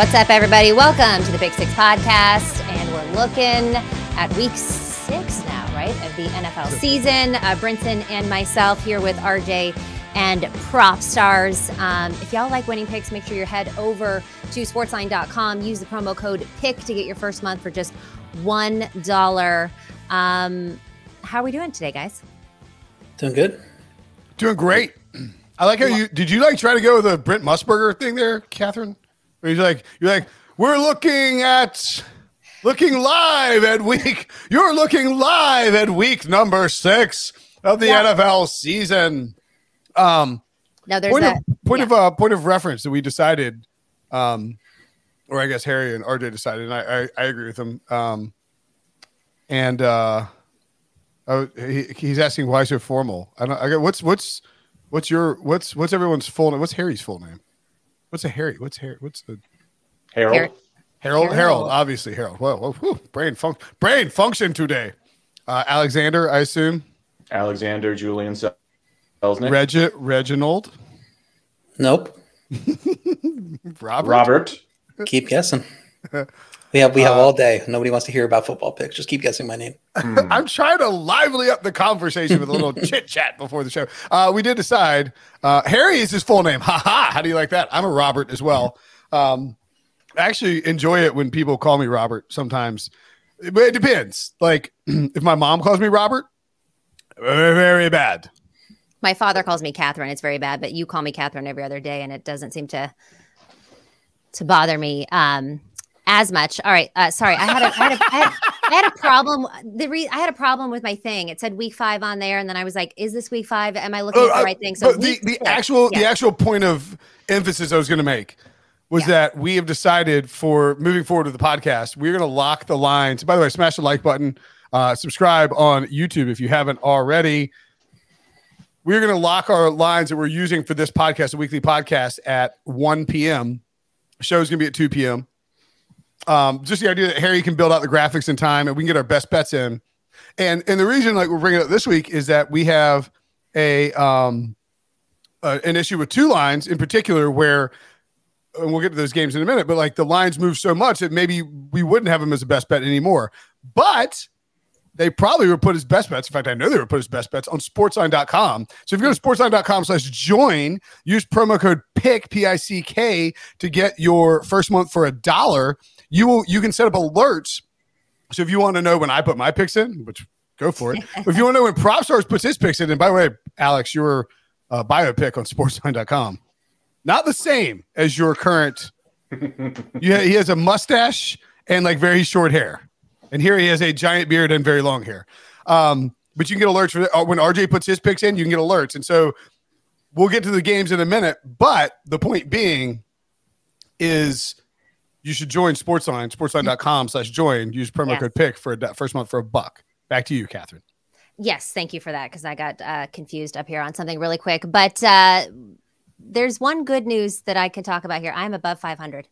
What's up, everybody? Welcome to the Pick Six Podcast. And we're looking at week six now, right, of the NFL season. Uh, Brinson and myself here with RJ and Propstarz. Um, if y'all like winning picks, make sure you head over to sportsline.com. Use the promo code PICK to get your first month for just $1. Um, how are we doing today, guys? Doing good. Doing great. I like how you did you like try to go with a Brent Musburger thing there, Catherine? Where you're like, you're like, we're looking at looking live at week. You're looking live at week number six of the Yeah. NFL season. Um, No, there's point that. of point yeah. of uh, point of reference that we decided, um, or I guess Harry and RJ decided, and I I, I agree with them. Um, and uh, oh, he, he's asking why so formal. I don't. I got what's what's what's your what's what's everyone's full name? What's Harry's full name? What's a Harry? What's Harry? What's the Harold. Harry- Harold? Harold, Harold. obviously Harold. Whoa, whoa, whew, brain fun brain function today. Uh, Alexander, I assume. Alexander Julian Sel- Selznick. Regi- Reginald. Nope. Robert. Robert. Keep guessing. We have we have Uh, all day. Nobody wants to hear about football picks. Just keep guessing my name. I'm trying to lively up the conversation with a little chit chat before the show. Uh, we did decide uh, Harry is his full name. Ha ha. How do you like that? I'm a Robert as well. Um, I actually enjoy it when people call me Robert sometimes, but it depends. Like if my mom calls me Robert, very, very bad. My father calls me Catherine. It's very bad, but you call me Catherine every other day, and it doesn't seem to to bother me um, as much. All right, uh, sorry, I had a, I had a, I had, I had a problem. The re- I had a problem with my thing. It said week five on there, and then I was like, "Is this week five? Am I looking Oh, at the uh, right thing?" So the, the six, actual the actual point of emphasis I was going to make was Yeah. that we have decided for moving forward with the podcast, we're going to lock the lines. By the way, smash the like button, uh, subscribe on YouTube if you haven't already. We're going to lock our lines that we're using for this podcast, a weekly podcast, at 1 p.m. Show's going to be at 2 p.m. Um, just the idea that Harry can build out the graphics in time and we can get our best bets in. And and the reason like we're bringing it up this week is that we have a um uh, an issue with two lines in particular where and we'll get to those games in a minute but like the lines move so much that maybe we wouldn't have them as a best bet anymore but they probably would put as best bets. In fact, I know they would put as best bets on sportsline.com. So if you go to sportsline.com slash join, use promo code PICK, P-I-C-K, to get your first month for a dollar. You will you can set up alerts. So if you want to know when I put my picks in, which go for it. if you want to know when Propstarz puts his picks in, and by the way, Alex, your uh, bio pick on sportsline.com, not the same as your current. yeah, he has a mustache and like very short hair. And here he has a giant beard and very long hair. Um, but you can get alerts for uh, when RJ puts his picks in, you can get alerts. And so we'll get to the games in a minute. But the point being is you should join Sportsline, sportsline.com slash join. Use promo Yes. code pick for a first month for a buck. Back to you, Catherine. Yes, thank you for that because I got uh, confused up here on something really quick. But uh, there's one good news that I can talk about here. I'm above 500.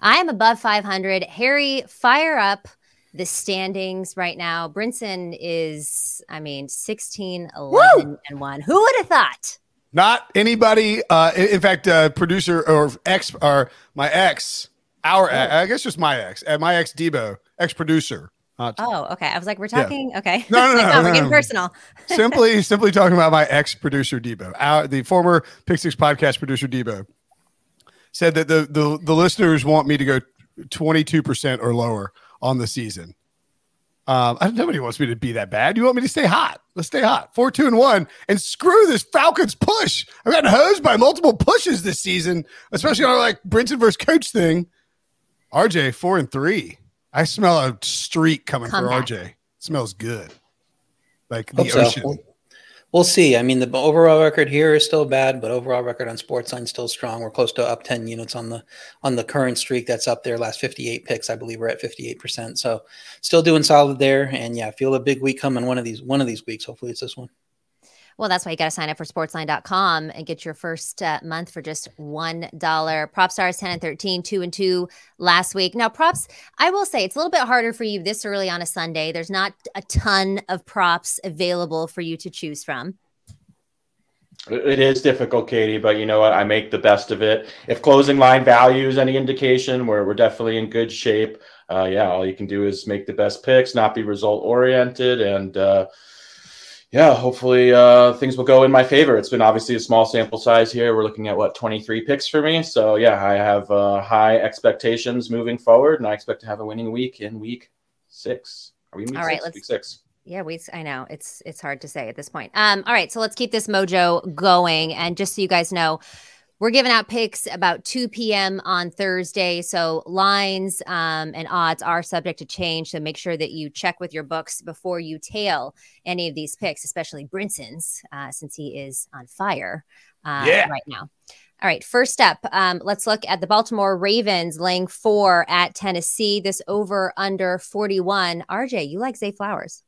I am above 500. Harry, fire up the standings right now. Brinson is, I mean, 16, 11, and 1. Who would have thought? Not anybody. Uh, in, in fact, uh, producer or ex or my ex, our ex, I guess just my ex, uh, my ex Debo, ex producer. Uh, Oh, okay. I was like, we're talking. Okay. No, no, Like, no, oh, no, we're getting no. personal. simply, simply talking about my ex producer Debo, our, the former Pick Six podcast producer Debo, said that the the the listeners want me to go twenty two percent or lower on the season. Um, I, nobody wants me to be that bad. You want me to stay hot? Let's stay hot. Four, two, and one, and screw this Falcons push. I've gotten hosed by multiple pushes this season, especially on our like Brinson versus Coach thing. RJ four and three. I smell a streak coming Comeback. for RJ. smells good, like the Hope so. ocean. We'll, we'll see. I mean, the overall record here is still bad, but overall record on Sportsline still strong. We're close to up 10 units on the on the current streak that's up there. Last 58 picks, I believe we're at 58%. So still doing solid there. And yeah, feel a big week coming one of these one of these weeks. Hopefully it's this one. Well, that's why you got to sign up for sportsline.com and get your first uh, month for just $1. Propstarz 10 and 13, 2 and 2 last week. Now, props, I will say it's a little bit harder for you this early on a Sunday. There's not a ton of props available for you to choose from. It is difficult, Katie, but you know what? I make the best of it. If closing line value is any indication, we're, we're definitely in good shape. Uh, yeah, all you can do is make the best picks, not be result oriented, and uh, yeah, hopefully uh, things will go in my favor. It's been obviously a small sample size here. We're looking at what 23 picks for me, so yeah, I have uh, high expectations moving forward, and I expect to have a winning week in week six. Are we in week All right, six? let's- Week six. Yeah, we. I know it's it's hard to say at this point. Um, all right, so let's keep this mojo going, and just so you guys know, we're giving out picks about 2 p.m. on Thursday. So lines um, and odds are subject to change. So make sure that you check with your books before you tail any of these picks, especially Brinson's, uh, since he is on fire uh, Yeah. right now. All right, first up, um, let's look at the Baltimore Ravens laying four at Tennessee. This over under 41. RJ, you like Zay Flowers.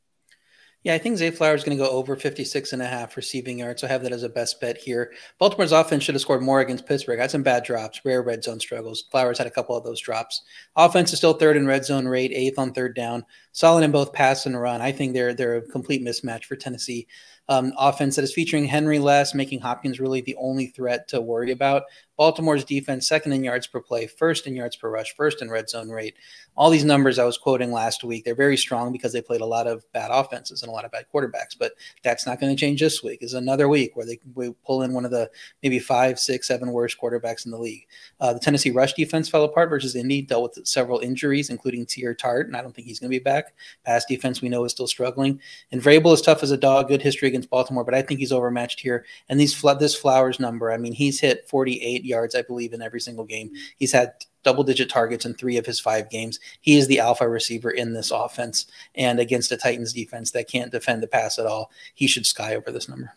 Yeah, I think Zay Flowers is going to go over 56 and a half receiving yards. So I have that as a best bet here. Baltimore's offense should have scored more against Pittsburgh. Had some bad drops, rare red zone struggles. Flowers had a couple of those drops. Offense is still third in red zone rate, eighth on third down. Solid in both pass and run. I think they're they're a complete mismatch for Tennessee. Um, offense that is featuring Henry less, making Hopkins really the only threat to worry about. Baltimore's defense, second in yards per play, first in yards per rush, first in red zone rate. All these numbers I was quoting last week, they're very strong because they played a lot of bad offenses and a lot of bad quarterbacks. But that's not going to change this week. Is another week where they we pull in one of the maybe five, six, seven worst quarterbacks in the league. Uh, the Tennessee rush defense fell apart versus Indy, dealt with several injuries, including Teair Tart, and I don't think he's going to be back. Pass defense we know is still struggling. And Vrabel is tough as a dog, good history against Baltimore, but I think he's overmatched here. And these this Flowers number, I mean, he's hit 48 yards, I believe, in every single game. He's had double digit targets in three of his five games. He is the alpha receiver in this offense. And against a Titans defense that can't defend the pass at all, he should sky over this number.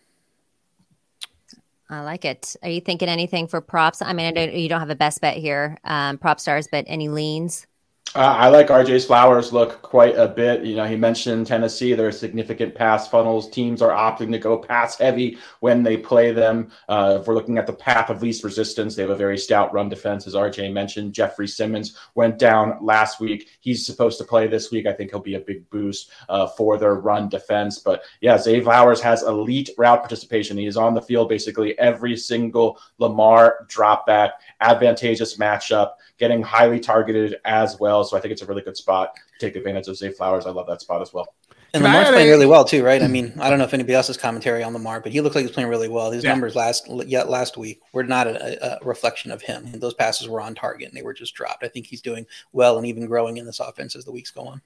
I like it. Are you thinking anything for props? I mean, I you don't have a best bet here, um, Propstarz, but any leans? Uh, I like RJ's Flowers look quite a bit. You know, he mentioned Tennessee. There are significant pass funnels. Teams are opting to go pass heavy when they play them. Uh, if we're looking at the path of least resistance, they have a very stout run defense, as RJ mentioned. Jeffrey Simmons went down last week. He's supposed to play this week. I think he'll be a big boost uh, for their run defense. But yeah, Zay Flowers has elite route participation. He is on the field basically every single Lamar drop back, advantageous matchup, getting highly targeted as well. So I think it's a really good spot to take advantage of Zay Flowers. I love that spot as well. And Can I Lamar's add playing really well too, right? I mean, I don't know if anybody else's commentary on Lamar, but he looked like he's playing really well. His Yeah. numbers last yet last week were not a, a reflection of him. Those passes were on target and they were just dropped. I think he's doing well and even growing in this offense as the weeks go on.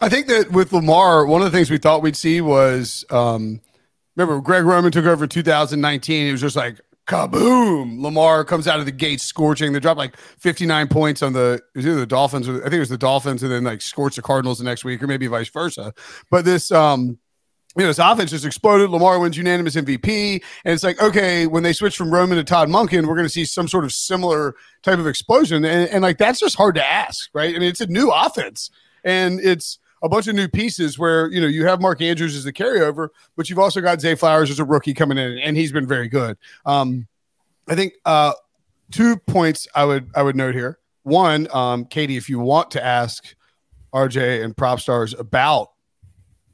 I think that with Lamar, one of the things we thought we'd see was um, remember Greg Roman took over 2019. It was just like kaboom. Lamar comes out of the gate scorching. They drop like 59 points on the it was the Dolphins or I think it was the Dolphins, and then like scorched the Cardinals the next week, or maybe vice versa. But this um you know, this offense just exploded. Lamar wins unanimous MVP. And it's like, okay, when they switch from Roman to Todd Monken, we're going to see some sort of similar type of explosion. And, and like, that's just hard to ask, right? I mean, it's a new offense and it's a bunch of new pieces where, you know, you have Mark Andrews as the carryover, but you've also got Zay Flowers as a rookie coming in and he's been very good. Um, I think, uh, two points I would, I would note here. One, um, Katie, if you want to ask RJ and Propstarz about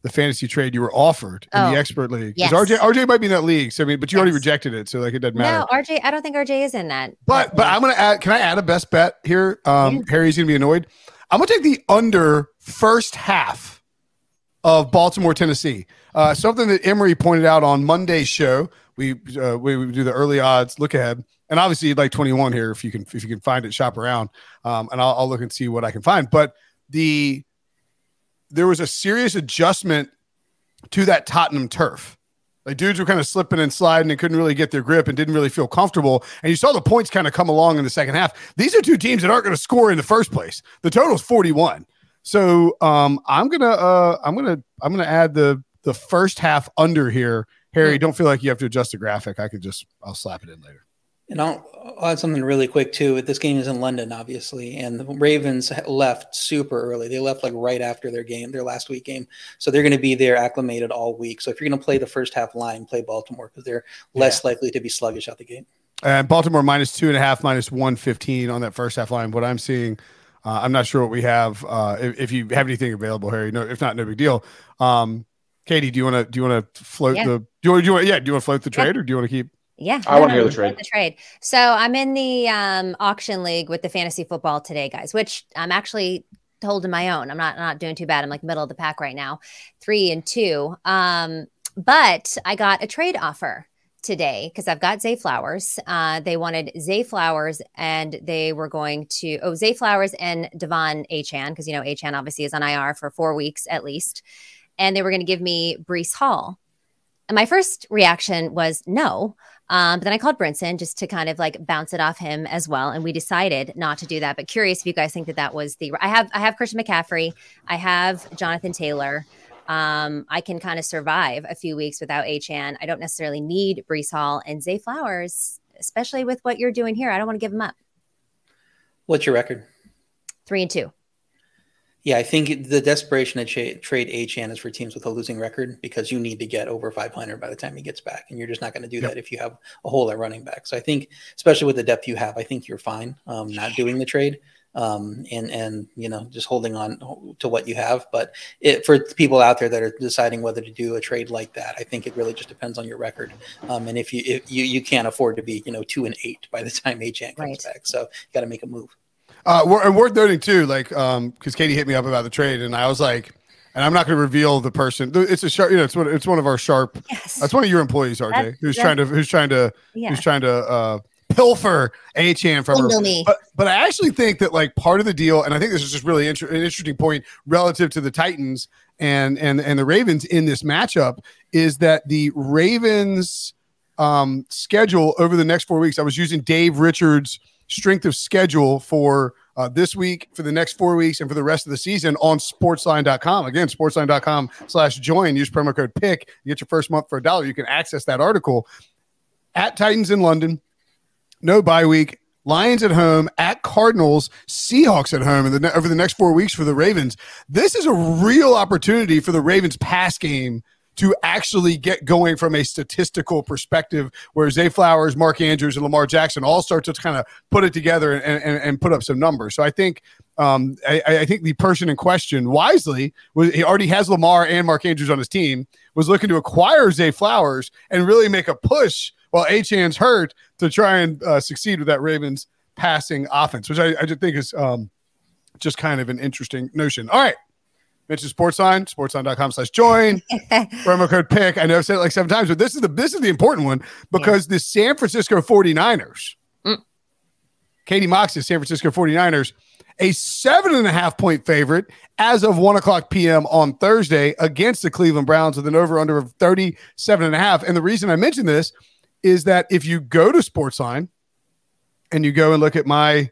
the fantasy trade you were offered in Oh, the expert league. yes. Because RJ RJ might be in that league. So I mean, but you already rejected it, so like it doesn't matter. No, RJ, I don't think RJ is in that. but but I'm gonna add can I add a best bet here? Um Yeah. Harry's gonna be annoyed. I'm gonna take the under first half of Baltimore, Tennessee. Uh, something that Emery pointed out on Monday's show. We uh, we, we do the early odds look ahead, and obviously you'd like 21 here if you can if you can find it, shop around, um, and I'll, I'll look and see what I can find. But the there was a serious adjustment to that Tottenham turf. Like dudes were kind of slipping and sliding and couldn't really get their grip and didn't really feel comfortable. And you saw the points kind of come along in the second half. These are two teams that aren't going to score in the first place. The total is 41. So um, I'm gonna uh, I'm gonna I'm gonna add the the first half under here. Harry, Hmm. don't feel like you have to adjust the graphic. I could just I'll slap it in later. And I'll, I'll add something really quick too. This game is in London, obviously, and the Ravens left super early. They left like right after their game, their last week game. So they're going to be there acclimated all week. So if you're going to play the first half line, play Baltimore because they're less likely to be sluggish out the gate. And Baltimore minus two and a half, minus 115 on that first half line. What I'm seeing, uh, I'm not sure what we have. Uh, if, if you have anything available, Harry, no, if not, no big deal. Um, Katie, do you want to do you want to float Yeah. the do you want do you want yeah do you want to float the Yeah. trade or do you want to keep? Yeah, I wanna hear the trade. The trade. So I'm in the um, auction league with the fantasy football today, guys. Which I'm actually holding my own. I'm not not doing too bad. I'm like middle of the pack right now, three and two. Um, but I got a trade offer today because I've got Zay Flowers. Uh, they wanted Zay Flowers, and they were going to oh Zay Flowers and Devon Achane because you know Achane obviously is on IR for four weeks at least, and they were going to give me Breece Hall. And my first reaction was no. Um, but then I called Brinson just to kind of like bounce it off him as well, and we decided not to do that. But curious if you guys think that that was the. I have I have Christian McCaffrey, I have Jonathan Taylor. Um, I can kind of survive a few weeks without Achane. I don't necessarily need Breece Hall and Zay Flowers, especially with what you're doing here. I don't want to give them up. What's your record? Three and two. Yeah, I think the desperation to cha- trade Achane is for teams with a losing record because you need to get over 500 by the time he gets back, and you're just not going to do Yep. that if you have a hole at running back. So I think, especially with the depth you have, I think you're fine um, not doing the trade um, and and you know just holding on to what you have. But it, for people out there that are deciding whether to do a trade like that, I think it really just depends on your record. Um, and if you if you you can't afford to be you know two and eight by the time Achane comes Right. back, so you got to make a move. Uh, and worth noting too, like, um, because Katie hit me up about the trade, and I was like, and I'm not going to reveal the person. It's a sharp, you know, it's one, it's one of our sharp. Yes. That's one of your employees, RJ, That- who's that- trying to, who's trying to, yeah. who's trying to uh, pilfer Achane from her. Me. But but I actually think that like part of the deal, and I think this is just really inter- an interesting point relative to the Titans and and and the Ravens in this matchup is that the Ravens um, schedule over the next four weeks. I was using Dave Richards' strength of schedule for uh, this week, for the next four weeks, and for the rest of the season on sportsline.com. Again, sportsline.com slash join. Use promo code PICK. You get your first month for a dollar. You can access that article at Titans in London. No bye week. Lions at home, at Cardinals, Seahawks at home, and the, over the next four weeks for the Ravens. This is a real opportunity for the Ravens pass game to actually get going from a statistical perspective, where Zay Flowers, Mark Andrews, and Lamar Jackson all start to kind of put it together and, and, and put up some numbers. So I think um, I, I think the person in question wisely was he already has Lamar and Mark Andrews on his team, was looking to acquire Zay Flowers and really make a push while Achane's hurt to try and uh, succeed with that Ravens passing offense, which I, I just think is um, just kind of an interesting notion. All right. Mention Sportsline, sportsline.com slash join. promo code pick. I know I've said it like seven times, but this is the this is the important one because the San Francisco 49ers, Mm. Katie Mox's San Francisco 49ers, a seven and a half point favorite as of one o'clock p.m. on Thursday against the Cleveland Browns with an over under of 37 and a half. And the reason I mention this is that if you go to Sportsline and you go and look at my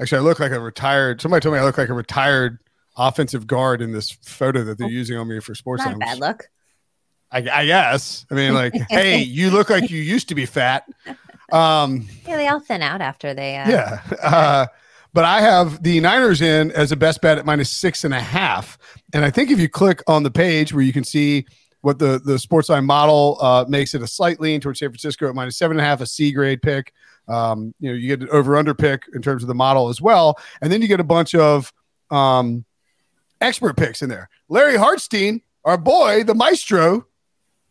actually, I look like a retired somebody told me I look like a retired offensive guard in this photo that they're using on me for sports. Not bad look. I, I guess. I mean, like, hey, you look like you used to be fat. Um, Yeah, they all thin out after they. Uh, yeah. Uh, but I have the Niners in as a best bet at minus six and a half. And I think if you click on the page where you can see what the, the sports Sportsline model uh, makes it a slight lean towards San Francisco at minus seven and a half, a C grade pick. Um, you know, you get an over under pick in terms of the model as well. And then you get a bunch of um, expert picks in there. Larry Hartstein, our boy, the maestro,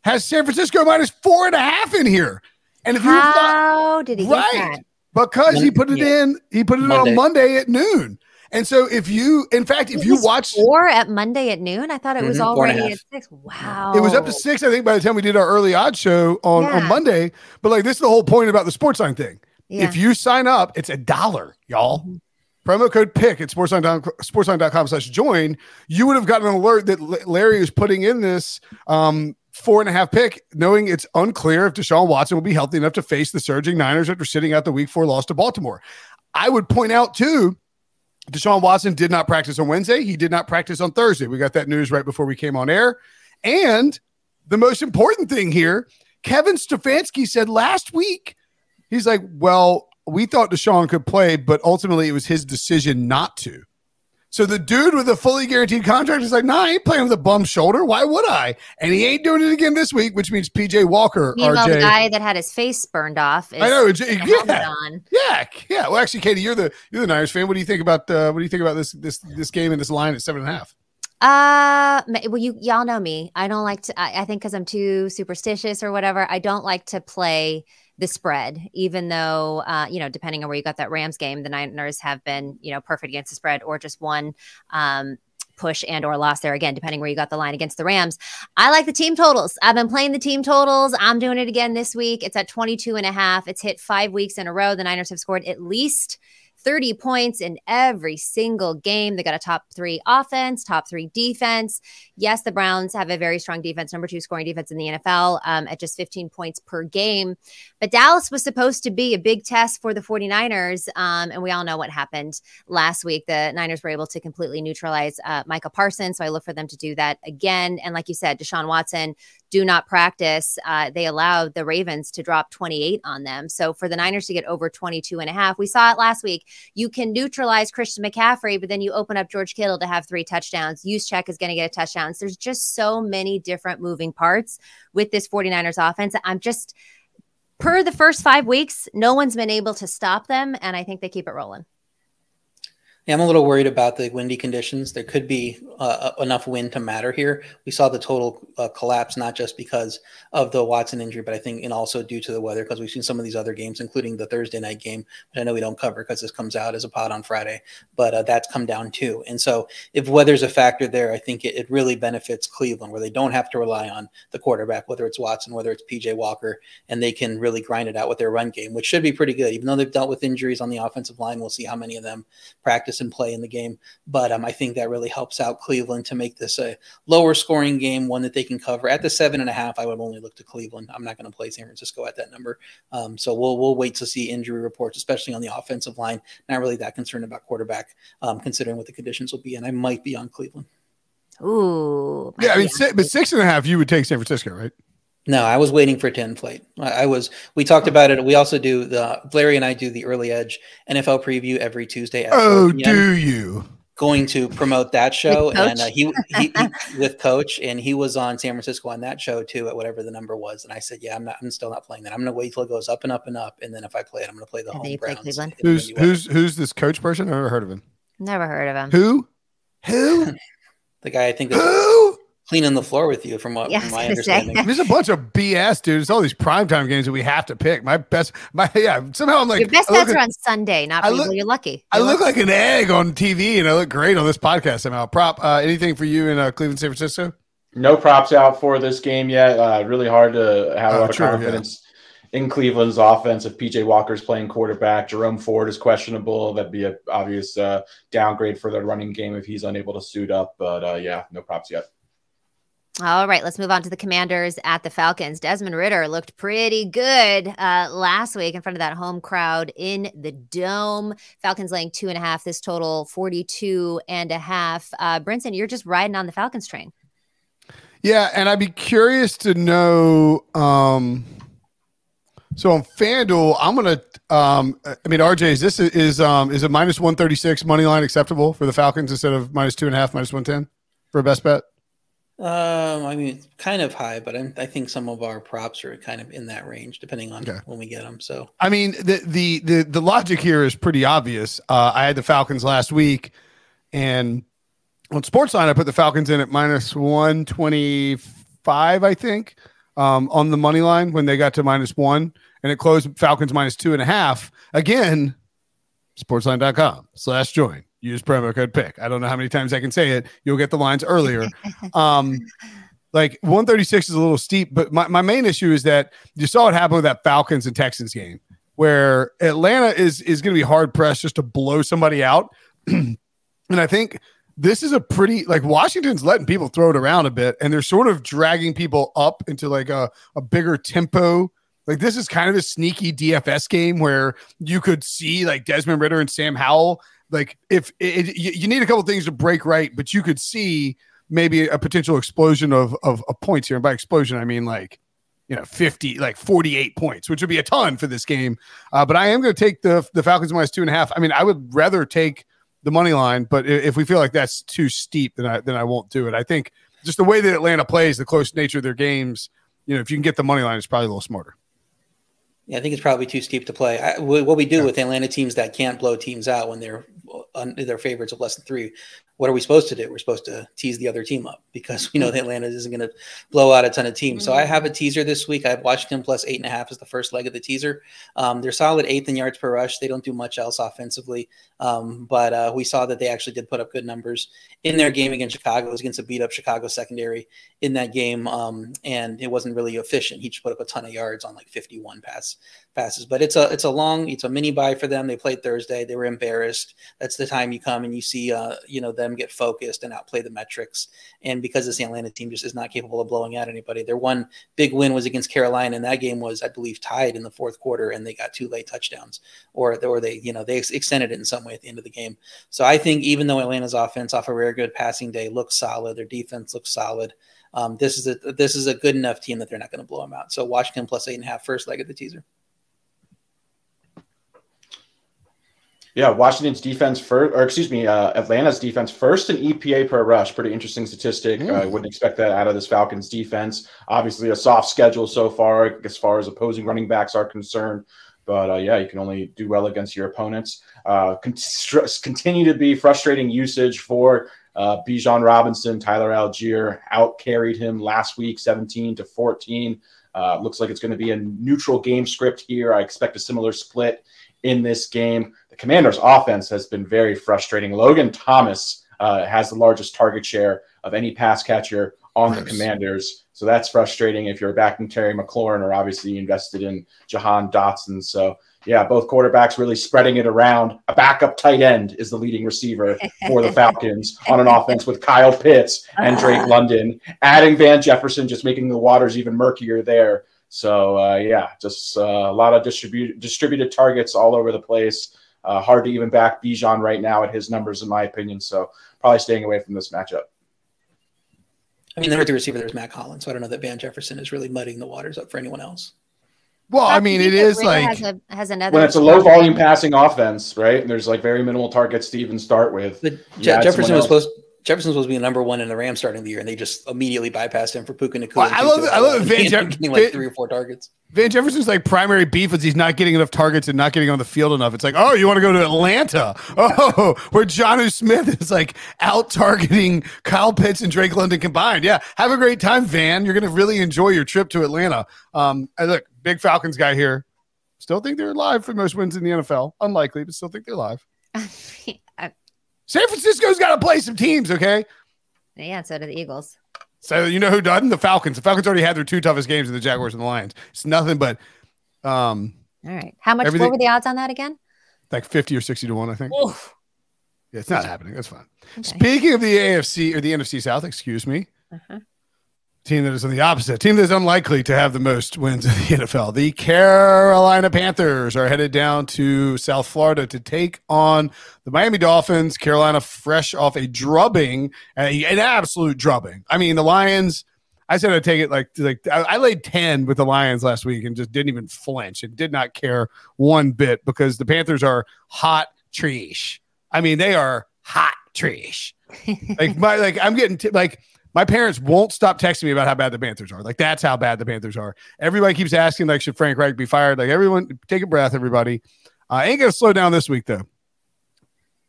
has San Francisco minus four and a half in here. And if you thought, did he get Right. that? because he put it Yeah. in, he put it Monday. on Monday at noon. And so if you, in fact, if It you was watch, four at Monday at noon, I thought it was Mhm, four and a already at six. Wow, it was up to six, I think, by the time we did our early odd show on, on Monday. But like, this is the whole point about the sports line thing. Yeah. If you sign up, it's a dollar, y'all. Mhm. Promo code pick at sportsline.com slash join. You would have gotten an alert that Larry is putting in this um, four and a half pick, knowing it's unclear if Deshaun Watson will be healthy enough to face the surging Niners after sitting out the week four loss to Baltimore. I would point out too, Deshaun Watson did not practice on Wednesday. He did not practice on Thursday. We got that news right before we came on air. And the most important thing here, Kevin Stefanski said last week, he's like, well, we thought Deshaun could play, but ultimately it was his decision not to. So the dude with a fully guaranteed contract is like, nah, I ain't playing with a bum shoulder. Why would I? And he ain't doing it again this week, which means PJ Walker, Meanwhile, the guy that had his face burned off. Is I know, with J- a helmet yeah. on. Yeah, yeah. Well, actually, Katie, you're the you're the Niners fan. What do you think about uh, what do you think about this this this game and this line at seven and a half? Uh, well, you y'all know me. I don't like to. I, I think because I'm too superstitious or whatever. I don't like to play the spread, even though uh, you know, depending on where you got that Rams game, the Niners have been you know perfect against the spread or just one um push and or loss there again depending where you got the line against the rams. I like the team totals. I've been playing the team totals. I'm doing it again this week. It's at 22 and a half. It's hit five weeks in a row. The niners have scored at least 30 points in every single game. They got a top three offense, top three defense. Yes, the Browns have a very strong defense, number two scoring defense in the NFL um, at just 15 points per game. But Dallas was supposed to be a big test for the 49ers. Um, and we all know what happened last week. The Niners were able to completely neutralize uh, Micah Parsons. So I look for them to do that again. And like you said, Deshaun Watson do not practice. Uh, they allowed the Ravens to drop 28 on them. So for the Niners to get over 22 and a half, we saw it last week. You can neutralize Christian McCaffrey, but then you open up George Kittle to have three touchdowns. Juszczyk is going to get a touchdown. So there's just so many different moving parts with this 49ers offense. I'm just per the first five weeks, no one's been able to stop them. And I think they keep it rolling. Yeah, I'm a little worried about the windy conditions. There could be uh, enough wind to matter here. We saw the total uh, collapse not just because of the Watson injury, but I think and also due to the weather because we've seen some of these other games, including the Thursday night game, which I know we don't cover because this comes out as a pod on Friday, but uh, that's come down too. And so if weather's a factor there, I think it, it really benefits Cleveland where they don't have to rely on the quarterback, whether it's Watson, whether it's PJ Walker, and they can really grind it out with their run game, which should be pretty good. Even though they've dealt with injuries on the offensive line, we'll see how many of them practice and play in the game. But um, I think that really helps out Cleveland to make this a lower scoring game, one that they can cover. At the seven and a half, I would only look to Cleveland. I'm not going to play San Francisco at that number. Um, so we'll we'll wait to see injury reports, especially on the offensive line. Not really that concerned about quarterback, um, considering what the conditions will be. And I might be on Cleveland. Ooh. Yeah, I mean, yeah. si- but six and a half, you would take San Francisco, right? No, I was waiting for 10 plate. I, I was, we talked about it. We also do the, Larry and I do the early edge NFL preview every Tuesday. At Oh, do you? going to promote that show and uh, he, he, he with coach and he was on San Francisco on that show too at whatever the number was and I said yeah I'm not I'm still not playing that I'm gonna wait till it goes up and up and up and then if I play it I'm gonna play the And then home you play Browns Cleveland? Who's who's who's this coach person? I've never heard of him. Never heard of him. Who? Who? the guy I think Who? Cleaning the floor with you, from what Yeah, from my was gonna say. understanding. There's a bunch of BS, dude. It's all these primetime games that we have to pick. My best, my yeah. Somehow I'm like, Your best bets are on Sunday, not I look- Well, you're lucky. I You're look lucky. like an egg on TV, and I look great on this podcast somehow. Prop, uh, anything for you in uh, Cleveland, San Francisco? No props out for this game yet. Uh, really hard to have a Oh, lot of true, yeah. confidence in Cleveland's offense. If PJ Walker's playing quarterback, Jerome Ford is questionable. That'd be an obvious uh, downgrade for their running game if he's unable to suit up. But uh, yeah, no props yet. All right, let's move on to the Commanders at the Falcons. Desmond Ridder looked pretty good uh, last week in front of that home crowd in the dome. Falcons laying two and a half. This total 42 and a half. Uh, Brinson, you're just riding on the Falcons train. Yeah, and I'd be curious to know. Um, so on FanDuel, I'm gonna. Um, I mean, RJ, is this is um is a minus one thirty six money line acceptable for the Falcons instead of minus two and a half, minus one ten for a best bet? Um, I mean, it's kind of high, but I, I think some of our props are kind of in that range, depending on Okay. when we get them. So I mean, the the the the logic here is pretty obvious. Uh, I had the Falcons last week, and on Sportsline, I put the Falcons in at minus one twenty five, I think, um, on the money line when they got to minus one, and it closed Falcons minus two and a half. Again, Sportsline.com slash join. Use promo code pick. I don't know how many times I can say it. You'll get the lines earlier. Um, like 136 is a little steep, but my, my main issue is that you saw what happened with that Falcons and Texans game where Atlanta is is going to be hard pressed just to blow somebody out. and I think this is a pretty like Washington's letting people throw it around a bit and they're sort of dragging people up into like a, a bigger tempo. Like this is kind of a sneaky DFS game where you could see like Desmond Ridder and Sam Howell. Like if it, you, you need a couple things to break right, but you could see maybe a potential explosion of, of of points here. And by explosion, I mean like you know 50 like 48 points which would be a ton for this game. Uh, but i am going to take the the falcons minus two and a half. I mean i would rather take the money line but if we feel like that's too steep then i then i won't do it. I think just the way that atlanta plays the close nature of their games you know if you can get the money line it's probably a little smarter yeah, I think it's probably too steep to play. I, what we do with Atlanta teams that can't blow teams out when they're on their favorites of less than three, what are we supposed to do? We're supposed to tease the other team up because we know that Atlanta isn't going to blow out a ton of teams. So I have a teaser this week. I have Washington plus eight and a half as the first leg of the teaser. Um, they're solid eighth in yards per rush. They don't do much else offensively, um, but uh, we saw that they actually did put up good numbers in their game against Chicago. It was against a beat up Chicago secondary in that game, um, and it wasn't really efficient. He just put up a ton of yards on like 51 pass passes. But it's a it's a long it's a mini buy for them. They played Thursday. They were embarrassed. That's the time you come and you see uh, you know them get focused and outplay the metrics. And because this Atlanta team just is not capable of blowing out anybody, their one big win was against Carolina, and that game was I believe tied in the fourth quarter, and they got two late touchdowns, or or they you know they ex- extended it in some way at the end of the game. So I think even though Atlanta's offense off a very good passing day looks solid, their defense looks solid. Um, this is a this is a good enough team that they're not going to blow them out. So Washington plus eight and a half first leg of the teaser. Yeah, Washington's defense first, or excuse me, uh, Atlanta's defense first in EPA per rush. Pretty interesting statistic. I Mm. wouldn't expect that out of this Falcons defense. Obviously, a soft schedule so far as far as opposing running backs are concerned. But uh, yeah, you can only do well against your opponents. Uh, con- continue to be frustrating usage for uh, Bijan Robinson. Tyler Allgeier out carried him last week, 17 to 14. Uh, looks like it's going to be a neutral game script here. I expect a similar split in this game. The Commanders' offense has been very frustrating. Logan Thomas uh, has the largest target share of any pass catcher on the Commanders. So that's frustrating if you're backing Terry McLaurin or obviously invested in Jahan Dotson. So yeah, both quarterbacks really spreading it around. A backup tight end is the leading receiver for the Falcons on an offense with Kyle Pitts and Drake London, adding Van Jefferson, just making the waters even murkier there. So uh, yeah, just uh, a lot of distribute distributed targets all over the place. Uh, hard to even back Bijan right now at his numbers, in my opinion. So probably staying away from this matchup. I mean, the the receiver there's Mack Hollins, so I don't know that Van Jefferson is really muddying the waters up for anyone else. Well i mean you it think is Ridder like has, a, has another When it's a low volume passing offense, right? And there's like very minimal targets to even start with. But Je- Jefferson was else. supposed Jefferson was being number one in the Rams starting the year, and they just immediately bypassed him for Puka Nacua. Well, I love it- I love Van Van Jeff- getting like Van- three or four targets. Van Jefferson's like primary beef is he's not getting enough targets and not getting on the field enough. It's like, oh, you want to go to Atlanta? Oh, where Jonnu Smith is like out targeting Kyle Pitts and Drake London combined. Yeah, have a great time, Van. You're going to really enjoy your trip to Atlanta. Um, and look, big Falcons guy here. Still think they're alive for most wins in the NFL. Unlikely, but still think they're live. San Francisco's got to play some teams, okay? yeah, so do the Eagles. So you know who doesn't? The Falcons. The Falcons already had their two toughest games in the Jaguars and the Lions. It's nothing but um All right. How much? What were the odds on that again? like 50 or 60 to 1, I think. Oof. Yeah, it's not happening. That's fine. Okay. Speaking of the AFC or the NFC South, excuse me, Uh-huh. Team that is on the opposite, team that is unlikely to have the most wins in the NFL. The Carolina Panthers are headed down to South Florida to take on the Miami Dolphins. Carolina fresh off a drubbing, a- an absolute drubbing. I mean, the Lions. I said I'd take it like like I, I laid ten with the Lions last week and just didn't even flinch and did not care one bit because the Panthers are hot trash. I mean, they are hot trash. like my like I'm getting t- like my parents won't stop texting me about how bad the Panthers are. Like that's how bad the Panthers are. Everybody keeps asking like should Frank Reich be fired? Like everyone take a breath, everybody. Uh, ain't gonna slow down this week though.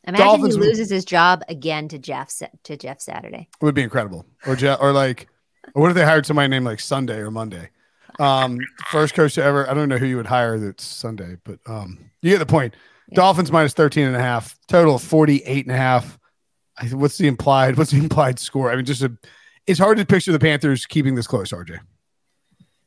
Imagine Dolphins he loses his job again to Jeff to Jeff Saturday. It would be incredible. Or Jeff, or like or what if they hired somebody named like Sunday or Monday? Um, first coach to ever. I don't know who you would hire that's Sunday, but um, you get the point. Yeah. Dolphins minus 13 and a half, total of 48 and a half. What's the implied? What's the implied score? I mean, just a, it's hard to picture the Panthers keeping this close, RJ.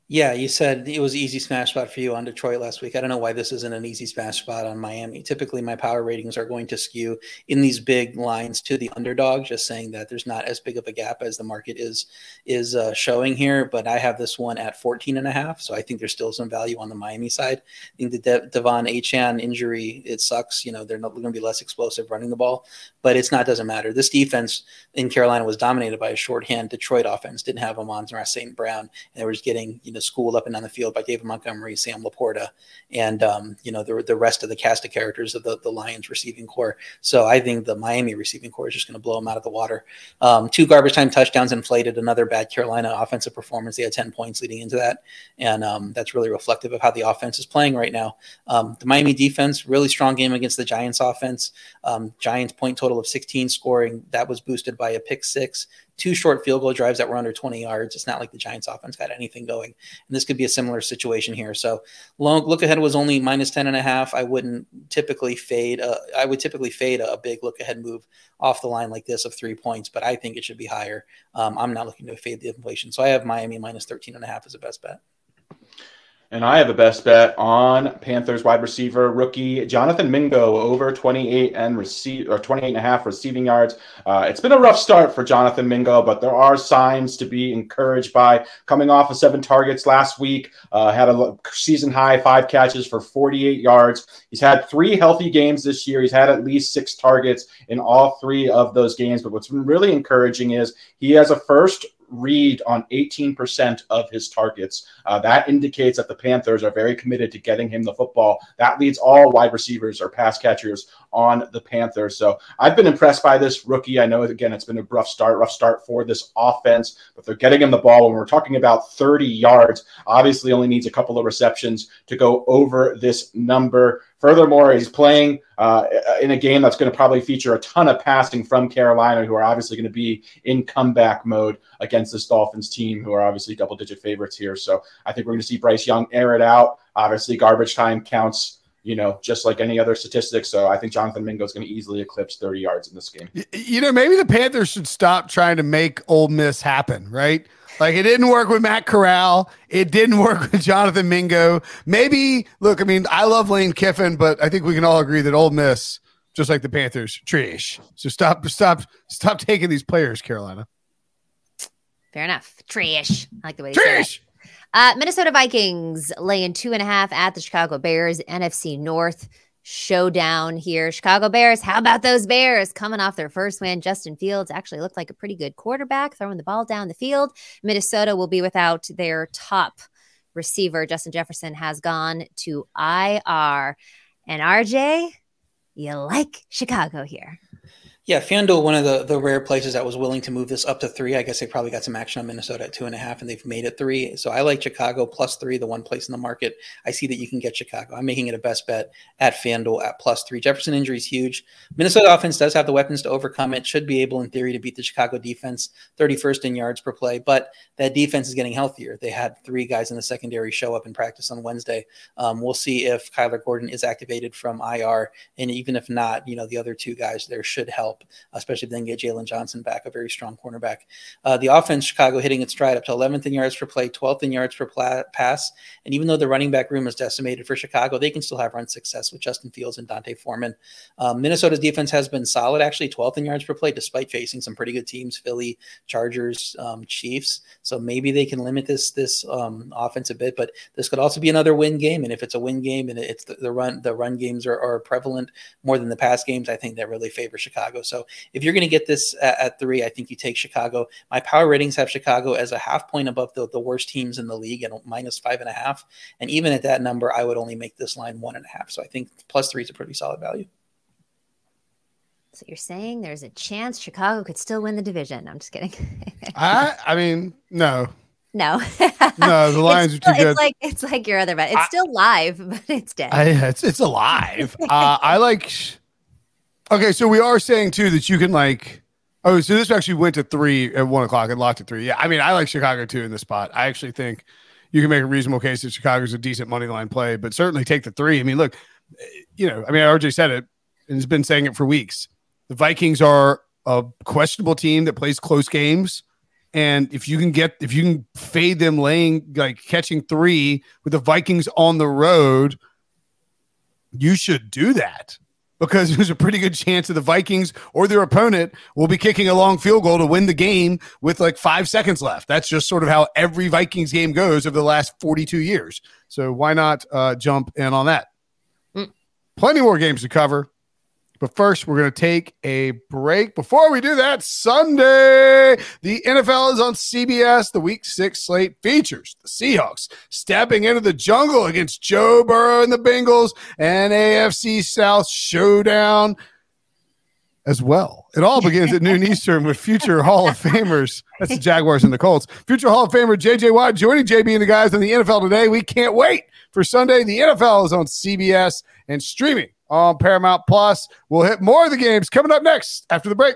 Yeah, you said it was easy smash spot for you on Detroit last week. I don't know why this isn't an easy smash spot on Miami. Typically, my power ratings are going to skew in these big lines to the underdog. Just saying that there's not as big of a gap as the market is is uh, showing here. But I have this one at 14 and a half, so I think there's still some value on the Miami side. I think the De- Devon Achane injury it sucks. You know they're not going to be less explosive running the ball, but it's not doesn't matter. This defense in Carolina was dominated by a shorthand Detroit offense. Didn't have Amon St. Brown, and they were just getting you know schooled up and down the field by David Montgomery, Sam LaPorta, and um, you know the the rest of the cast of characters of the the Lions receiving corps. So I think the Miami receiving corps is just going to blow them out of the water. Um, two garbage time touchdowns inflated another bad Carolina offensive performance. They had ten points leading into that, and um, that's really reflective of how the offense is playing right now. Um, the Miami defense really strong game against the Giants offense. Um, Giants point total of 16 scoring that was boosted by a pick six two short field goal drives that were under 20 yards. It's not like the Giants offense got anything going. And this could be a similar situation here. So long look ahead was only minus 10 and a half. I wouldn't typically fade. Uh, I would typically fade a, a big look ahead move off the line like this of three points, but I think it should be higher. Um, I'm not looking to fade the inflation. So I have Miami minus 13 and a half as a best bet. And I have a best bet on Panthers wide receiver rookie Jonathan Mingo over 28 and receive or 28 and a half receiving yards. Uh, it's been a rough start for Jonathan Mingo, but there are signs to be encouraged by coming off of seven targets last week. Uh, had a season high five catches for 48 yards. He's had three healthy games this year. He's had at least six targets in all three of those games. But what's been really encouraging is he has a first read on 18% of his targets. Uh, that indicates that the Panthers are very committed to getting him the football. That leads all wide receivers or pass catchers on the Panthers. So I've been impressed by this rookie. I know, again, it's been a rough start, rough start for this offense, but they're getting him the ball. When we're talking about 30 yards, obviously only needs a couple of receptions to go over this number. Furthermore, he's playing uh, in a game that's going to probably feature a ton of passing from Carolina, who are obviously going to be in comeback mode against this Dolphins team, who are obviously double digit favorites here. So I think we're going to see Bryce Young air it out. Obviously, garbage time counts, you know, just like any other statistic. So I think Jonathan Mingo is going to easily eclipse 30 yards in this game. You know, maybe the Panthers should stop trying to make Ole Miss happen, right? Like it didn't work with Matt Corral. It didn't work with Jonathan Mingo. Maybe look, I mean, I love Lane Kiffin, but I think we can all agree that Ole Miss, just like the Panthers, trash. So stop, stop, stop taking these players, Carolina. Fair enough. Trash. I like the way you say that. Trash. Uh, Minnesota Vikings laying two and a half at the Chicago Bears. NFC North showdown here. Chicago Bears. How about those Bears coming off their first win? Justin Fields actually looked like a pretty good quarterback, throwing the ball down the field. Minnesota will be without their top receiver. Justin Jefferson has gone to IR. And RJ, you like Chicago here. Yeah, FanDuel, one of the, the rare places that was willing to move this up to three. I guess they probably got some action on Minnesota at two and a half, and they've made it three. So I like Chicago plus three, the one place in the market. I see that you can get Chicago. I'm making it a best bet at FanDuel at plus three. Jefferson injury is huge. Minnesota offense does have the weapons to overcome it. Should be able, in theory, to beat the Chicago defense, 31st in yards per play. But that defense is getting healthier. They had three guys in the secondary show up in practice on Wednesday. Um, we'll see if Kyler Gordon is activated from IR, and even if not, you know the other two guys there should help, especially then get Jaylon Johnson back, a very strong cornerback. Uh, the offense, Chicago hitting its stride up to 11th in yards per play, 12th in yards per pla- pass. And even though the running back room is decimated for Chicago, they can still have run success with Justin Fields and D'Onta Foreman. Um, Minnesota's defense has been solid, actually, 12th in yards per play, despite facing some pretty good teams Philly, Chargers, um, Chiefs. So maybe they can limit this this um, offense a bit, but this could also be another win game. And if it's a win game and it's the, the run, the run games are, are prevalent more than the pass games, I think that really favors Chicago. So if you're going to get this at, at, three, I think you take Chicago. My power ratings have Chicago as a half point above the, the worst teams in the league and minus five and a half. And even at that number, I would only make this line one and a half. So I think plus three is a pretty solid value. So you're saying there's a chance Chicago could still win the division? I'm just kidding. I I mean, no. No. no, the Lions still, are too good. It's like it's like your other bet. It's I, still live, but it's dead. I, it's it's alive. uh, I like Okay, so we are saying too that you can like. Oh, so this actually went to three at one o'clock and locked at three. Yeah, I mean, I like Chicago too in this spot. I actually think you can make a reasonable case that Chicago's a decent money line play, but certainly take the three. I mean, look, you know, I mean, RJ said it and has been saying it for weeks. The Vikings are a questionable team that plays close games. And if you can get, if you can fade them laying, like catching three with the Vikings on the road, you should do that because there's a pretty good chance that the Vikings or their opponent will be kicking a long field goal to win the game with like five seconds left. That's just sort of how every Vikings game goes over the last 42 years. So why not uh, jump in on that? Mm. Plenty more games to cover. But first, we're going to take a break. Before we do that, Sunday, the NFL is on CBS. The week six slate features the Seahawks stepping into the jungle against Joe Burrow and the Bengals, and AFC South showdown as well. It all begins at noon Eastern with future Hall of Famers. That's the Jaguars and the Colts. Future Hall of Famer JJ Watt joining JB and the guys on the NFL today. We can't wait for Sunday. The NFL is on CBS and streaming on Paramount Plus. We'll hit more of the games coming up next after the break.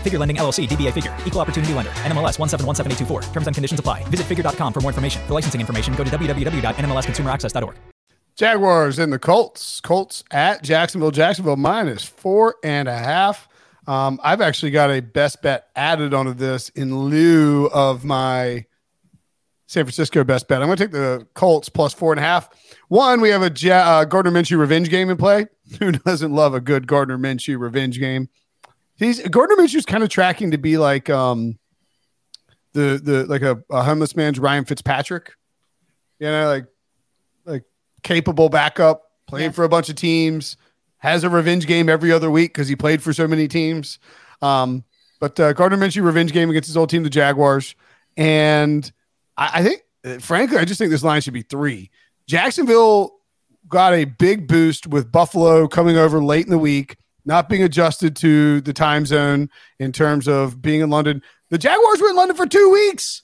Figure Lending LLC, DBA Figure, Equal Opportunity Lender, NMLS 1717824. Terms and conditions apply. Visit figure.com for more information. For licensing information, go to www.nmlsconsumeraccess.org. Jaguars and the Colts. Colts at Jacksonville. Jacksonville minus four and a half. Um, I've actually got a best bet added onto this in lieu of my San Francisco best bet. I'm going to take the Colts plus four and a half. One, we have a ja- uh, Gardner Minshew revenge game in play. Who doesn't love a good Gardner Minshew revenge game? He's Gardner Minshew's kind of tracking to be like um the the like a, a homeless man's Ryan Fitzpatrick. You know, like like capable backup, playing yeah. for a bunch of teams, has a revenge game every other week because he played for so many teams. Um, but uh, Gardner Minshew revenge game against his old team, the Jaguars, And I, I think, uh, frankly, I just think this line should be three. Jacksonville got a big boost with Buffalo coming over late in the week, not being adjusted to the time zone in terms of being in London. The Jaguars were in London for two weeks.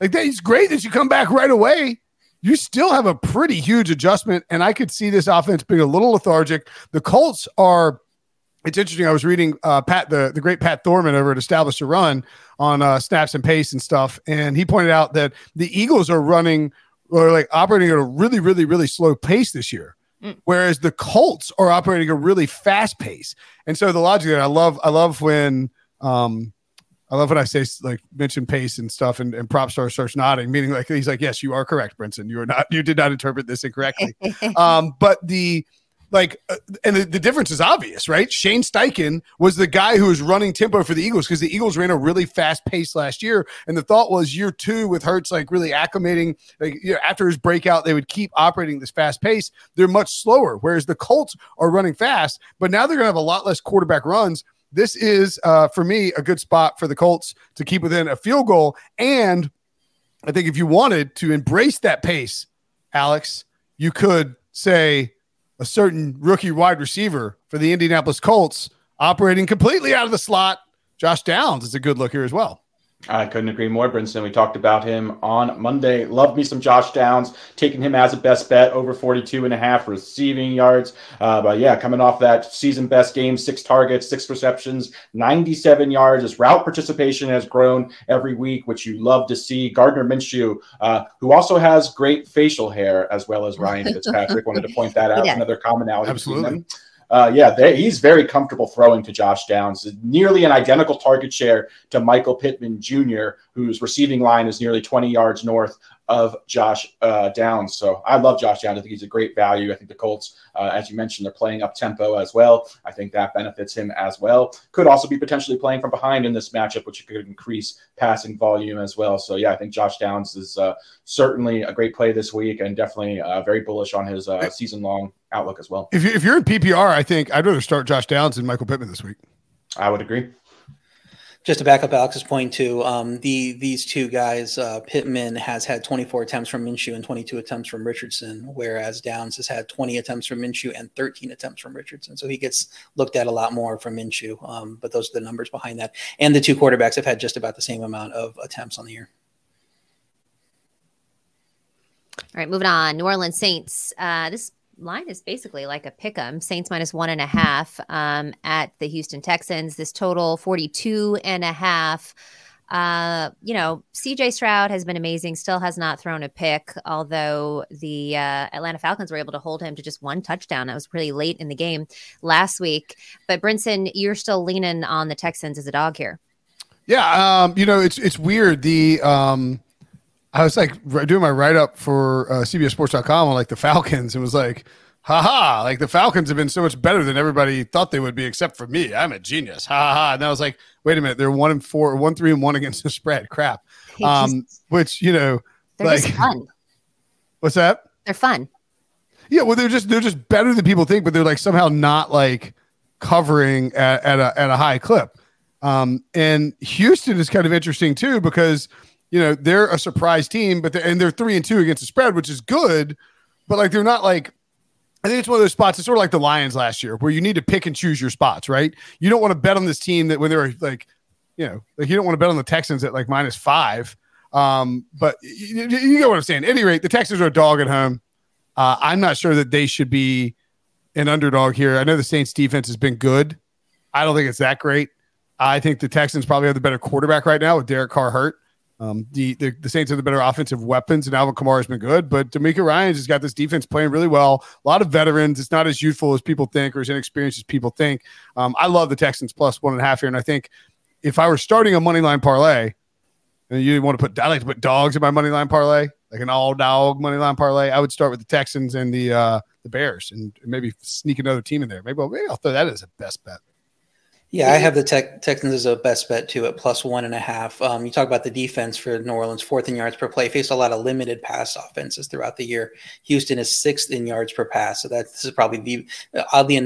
Like that, it's great that you come back right away. You still have a pretty huge adjustment, and I could see this offense being a little lethargic. The Colts are. It's interesting. I was reading uh, Pat, the, the great Pat Thorman over at Establish a Run on uh, snaps and pace and stuff, and he pointed out that the Eagles are running or like operating at a really, really, really slow pace this year. Whereas the Colts are operating a really fast pace. And so the logic that I love, I love when um I love when I say like mention pace and stuff and, and Propstarz starts nodding, meaning like he's like, Yes, you are correct, Brinson. You are not you did not interpret this incorrectly. um, but the like uh, and the, the difference is obvious, right? Shane Steichen was the guy who was running tempo for the Eagles because the Eagles ran a really fast pace last year. And the thought was year two with Hurts like really acclimating, like you know, after his breakout, they would keep operating this fast pace. They're much slower, whereas the Colts are running fast, but now they're gonna have a lot less quarterback runs. This is uh, for me a good spot for the Colts to keep within a field goal. And I think if you wanted to embrace that pace, Alex, you could say a certain rookie wide receiver for the Indianapolis Colts operating completely out of the slot. Josh Downs is a good look here as well. I couldn't agree more, Brinson. We talked about him on Monday. Love me some Josh Downs, taking him as a best bet over 42 and a half receiving yards. Uh, but yeah, coming off that season best game, six targets, six receptions, 97 yards. His route participation has grown every week, which you love to see. Gardner Minshew, uh, who also has great facial hair, as well as Ryan Fitzpatrick. Wanted to point that out. Yeah. Another commonality Absolutely. Uh, yeah, they, he's very comfortable throwing to Josh Downs. Nearly an identical target share to Michael Pittman Jr., whose receiving line is nearly 20 yards north of Josh uh, Downs. So I love Josh Downs. I think he's a great value. I think the Colts, uh, as you mentioned, they're playing up tempo as well. I think that benefits him as well. Could also be potentially playing from behind in this matchup, which could increase passing volume as well. So yeah, I think Josh Downs is uh, certainly a great play this week and definitely uh, very bullish on his uh, season long outlook as well. If, you, if you're in PPR, I think I'd rather start Josh Downs and Michael Pittman this week. I would agree. Just to back up Alex's point too, um, the these two guys, uh, Pittman has had 24 attempts from Minshew and 22 attempts from Richardson, whereas Downs has had 20 attempts from Minshew and 13 attempts from Richardson. So he gets looked at a lot more from Minshew. Um, but those are the numbers behind that. And the two quarterbacks have had just about the same amount of attempts on the year. All right, moving on. New Orleans Saints. Uh, this line is basically like a pick 'em. Saints minus one and a half um, at the Houston Texans. This total 42 and a half. Uh, you know, CJ Stroud has been amazing, still has not thrown a pick, although the uh, Atlanta Falcons were able to hold him to just one touchdown. That was pretty late in the game last week. But Brinson, you're still leaning on the Texans as a dog here. Yeah, um, you know, it's it's weird. The um, I was like doing my write up for uh, CBSSports.com on like the Falcons, and was like, haha, like the Falcons have been so much better than everybody thought they would be, except for me. I'm a genius, ha ha. ha. And I was like, wait a minute, they're one and four, one three and one against the spread. Crap. Um, just- which you know, they're like, just fun. what's that? They're fun. Yeah, well, they're just they're just better than people think, but they're like somehow not like covering at, at a at a high clip. Um, and Houston is kind of interesting too because you know they're a surprise team, but they're, and they're three and two against the spread, which is good, but like they're not like. I think it's one of those spots. It's sort of like the Lions last year, where you need to pick and choose your spots, right? You don't want to bet on this team that when they're like, you know, like you don't want to bet on the Texans at like minus five. Um, but you, you get what I'm saying. At any rate, the Texans are a dog at home. Uh, I'm not sure that they should be an underdog here. I know the Saints defense has been good. I don't think it's that great. I think the Texans probably have the better quarterback right now with Derek Carr hurt. Um, the, the the Saints have the better offensive weapons, and Alvin Kamara has been good. But DeMeco Ryans has got this defense playing really well. A lot of veterans. It's not as youthful as people think, or as inexperienced as people think. Um, I love the Texans plus one and a half here, and I think if I were starting a money line parlay, and you want to put, I like to put dogs in my money line parlay, like an all dog money line parlay. I would start with the Texans and the uh, the Bears, and maybe sneak another team in there. Maybe maybe I'll throw that as a best bet. Yeah, I have the tech, Texans as a best bet too at plus one and a half. Um, you talk about the defense for New Orleans, fourth in yards per play, faced a lot of limited pass offenses throughout the year. Houston is sixth in yards per pass, so that this is probably the oddly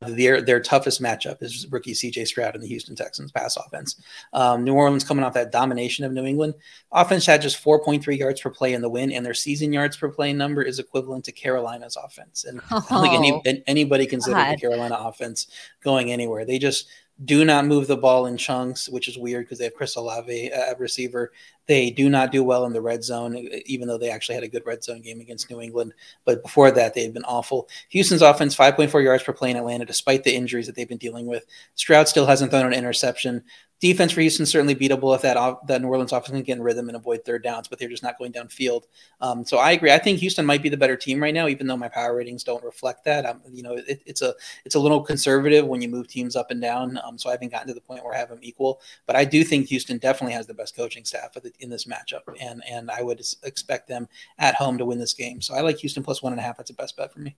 their their toughest matchup is rookie CJ Stroud and the Houston Texans pass offense. Um, New Orleans coming off that domination of New England offense had just 4.3 yards per play in the win, and their season yards per play number is equivalent to Carolina's offense. And I don't think Oh, any, anybody considered God. the Carolina offense going anywhere. They just do not move the ball in chunks, which is weird because they have Chris Olave uh, at receiver. They do not do well in the red zone, even though they actually had a good red zone game against New England. But before that, they had been awful. Houston's offense, 5.4 yards per play in Atlanta, despite the injuries that they've been dealing with. Stroud still hasn't thrown an interception. Defense for Houston certainly beatable if that that New Orleans offense can get in rhythm and avoid third downs, but they're just not going downfield. Um, so I agree. I think Houston might be the better team right now, even though my power ratings don't reflect that. Um, you know, it, it's a it's a little conservative when you move teams up and down. Um, so I haven't gotten to the point where I have them equal, but I do think Houston definitely has the best coaching staff in this matchup, and and I would expect them at home to win this game. So I like Houston plus one and a half. That's a best bet for me.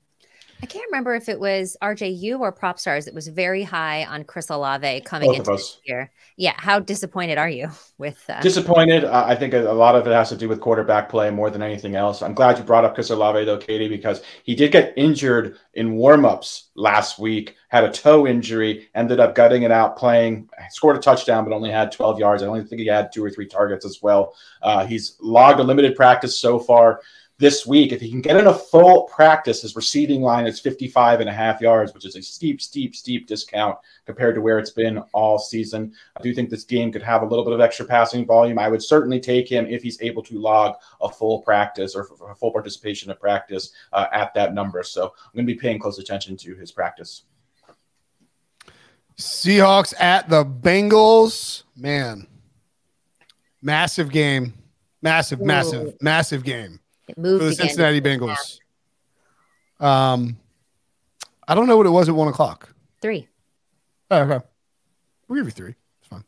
I can't remember if it was RJU or Propstarz It was very high on Chris Olave coming Both into this year. Yeah, how disappointed are you with uh, Disappointed. I think a a lot of it has to do with quarterback play more than anything else. I'm glad you brought up Chris Olave though, Katie, because he did get injured in warmups last week. Had a toe injury, ended up gutting it out playing. Scored a touchdown, but only had 12 yards. I only think he had two or three targets as well. Uh, he's logged a limited practice so far this week. If he can get in a full practice, his receiving line is 55 and a half yards, which is a steep, steep, steep discount compared to where it's been all season. I do think this game could have a little bit of extra passing volume. I would certainly take him if he's able to log a full practice or f- a full participation of practice uh, at that number. So I'm going to be paying close attention to his practice. Seahawks at the Bengals. Man, massive game. Massive, massive, massive game it for the again? Cincinnati Bengals. Um, I don't know what it was at one o'clock. Three. Oh, okay. We'll give you three. It's fine.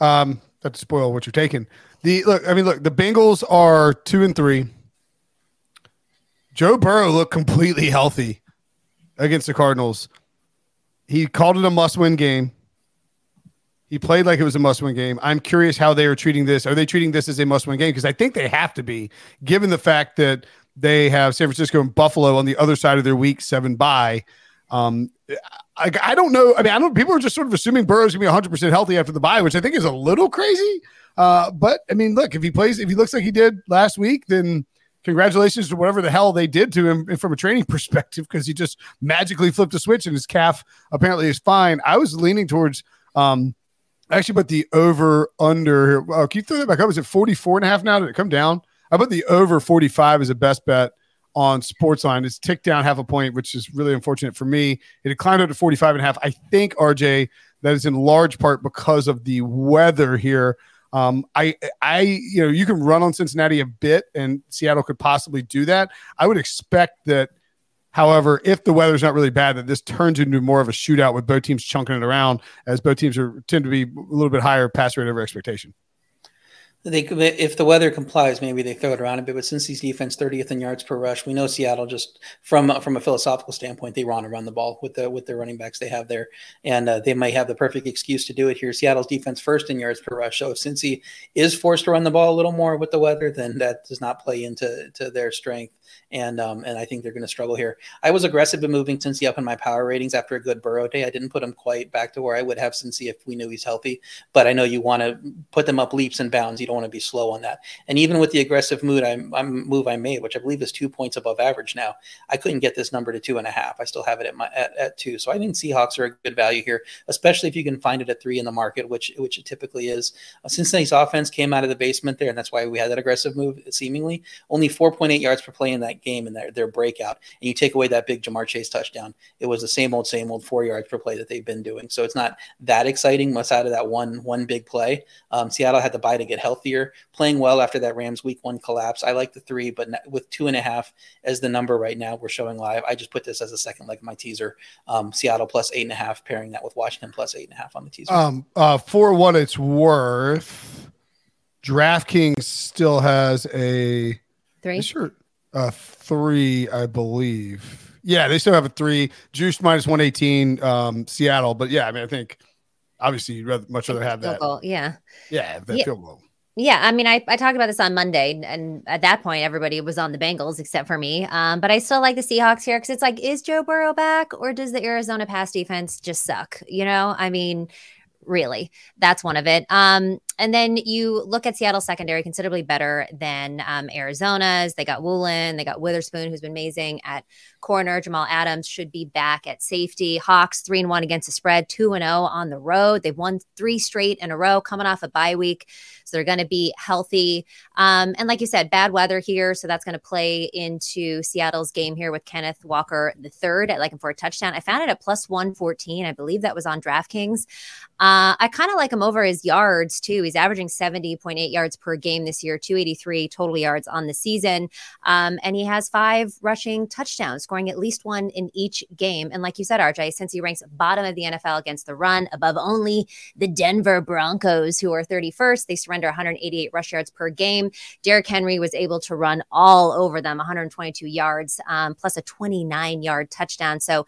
Um, not to spoil what you're taking. The look, I mean, look, the Bengals are two and three. Joe Burrow looked completely healthy against the Cardinals. He called it a must-win game. He played like it was a must-win game. I'm curious how they are treating this. Are they treating this as a must-win game? Because I think they have to be, given the fact that they have San Francisco and Buffalo on the other side of their week seven bye. Um, I, I don't know. I mean, I don't. People are just sort of assuming Burrow's gonna be 100 percent healthy after the bye, which I think is a little crazy. Uh, but I mean, look, if he plays, if he looks like he did last week, then congratulations to whatever the hell they did to him from a training perspective, because he just magically flipped a switch and his calf apparently is fine. I was leaning towards, um, actually, but the over under. Oh, can you throw that back up? Is it 44 and a half now? Did it come down? I put the over 45 is a best bet on sports Sportsline. It's ticked down half a point, which is really unfortunate for me. It had climbed up to 45 and a half. I think, RJ, that is in large part because of the weather here. Um, I, I, you know, you can run on Cincinnati a bit, and Seattle could possibly do that. I would expect that, however, if the weather's not really bad, that this turns into more of a shootout with both teams chunking it around, as both teams are tend to be a little bit higher pass rate over expectation. They if the weather complies, maybe they throw it around a bit. But Cincy's defense 30th in yards per rush, we know Seattle just from from a philosophical standpoint, they want to run the ball with the with the running backs they have there, and uh, they might have the perfect excuse to do it here. Seattle's defense first in yards per rush. So if Cincy is forced to run the ball a little more with the weather, then that does not play into to their strength. And um, and I think they're going to struggle here. I was aggressive in moving Cincy up in my power ratings after a good Burrow day. I didn't put him quite back to where I would have Cincy if we knew he's healthy. But I know you want to put them up leaps and bounds. You don't want to be slow on that. And even with the aggressive mood I, I'm move I made, which I believe is two points above average now, I couldn't get this number to two and a half. I still have it at my at, at two. So I think Seahawks are a good value here, especially if you can find it at three in the market, which which it typically is. Uh, Cincinnati's offense came out of the basement there, and that's why we had that aggressive move. Seemingly only 4.8 yards per play in that game and their, their breakout, and you take away that big Ja'Marr Chase touchdown, it was the same old same old four yards per play that they've been doing. So it's not that exciting, much out of that one one big play. Um, Seattle had to bye to get healthier, playing well after that Rams week one collapse. I like the three, but with two and a half as the number right now, we're showing live. I just put this as a second leg of my teaser. Um, Seattle plus eight and a half, pairing that with Washington plus eight and a half on the teaser. Um, uh, for what it's worth, DraftKings still has a Three. sure uh three, I believe. Yeah, they still have a three. Juice minus one eighteen. Um, Seattle, but yeah, I mean, I think obviously you'd rather, much rather have that. goal, Yeah. Yeah, that Yeah. field goal. Yeah, I mean, I, I talked about this on Monday, and at that point, everybody was on the Bengals except for me. Um, but I still like the Seahawks here because it's like, is Joe Burrow back, or does the Arizona pass defense just suck? You know, I mean, really. That's one of it. Um, and then you look at Seattle secondary, considerably better than um, Arizona's. They got Woolen, they got Witherspoon, who's been amazing at corner. Jamal Adams should be back at safety. Hawks three and one against the spread, two and zero oh on the road. They've won three straight in a row, coming off a bye week, so they're going to be healthy. Um, and like you said, bad weather here, so that's going to play into Seattle's game here with Kenneth Walker the third at like him for a touchdown. I found it at plus one fourteen. I believe that was on DraftKings. Uh, I kind of like him over his yards too. He's averaging 70.8 yards per game this year, 283 total yards on the season. Um, and he has five rushing touchdowns, scoring at least one in each game. And like you said, RJ, Cincy ranks bottom of the NFL against the run, above only the Denver Broncos, who are 31st, they surrender 188 rush yards per game. Derrick Henry was able to run all over them, 122 yards, um, plus a 29 yard touchdown. So,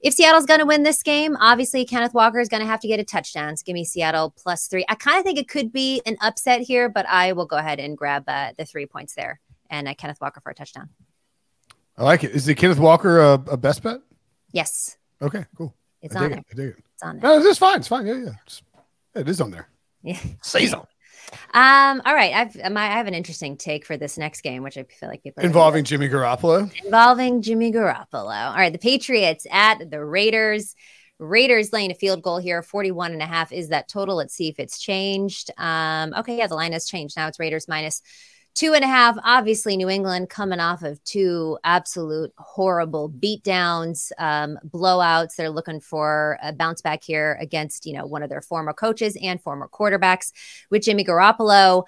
if Seattle's going to win this game, obviously Kenneth Walker is going to have to get a touchdown. So give me Seattle plus three. I kind of think it could be an upset here, but I will go ahead and grab uh, the three points there and uh, Kenneth Walker for a touchdown. I like it. Is the Kenneth Walker a, a best bet? Yes. Okay, cool. It's I on there. It. I dig it. It's on there. No, it's fine. It's fine. Yeah, yeah. It's, it is on there. Yeah. Say so. Um, all right. I've I have an interesting take for this next game, which I feel like people involving Jimmy Garoppolo. Involving Jimmy Garoppolo. All right, the Patriots at the Raiders. Raiders laying a field goal here, 41 and a half is that total. Let's see if it's changed. Um, okay, yeah, the line has changed. Now it's Raiders minus Two and a half, obviously, New England coming off of two absolute horrible beatdowns, um, blowouts. They're looking for a bounce back here against, you know, one of their former coaches and former quarterbacks with Jimmy Garoppolo.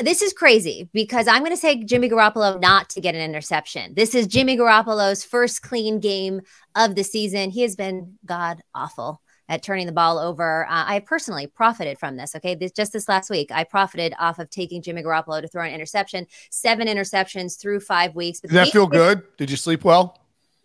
This is crazy because I'm going to say Jimmy Garoppolo not to get an interception. This is Jimmy Garoppolo's first clean game of the season. He has been god awful at turning the ball over. Uh, I personally profited from this. Okay, this, just this last week, I profited off of taking Jimmy Garoppolo to throw an interception. Seven interceptions through five weeks. But Did that feel good? Did you sleep well?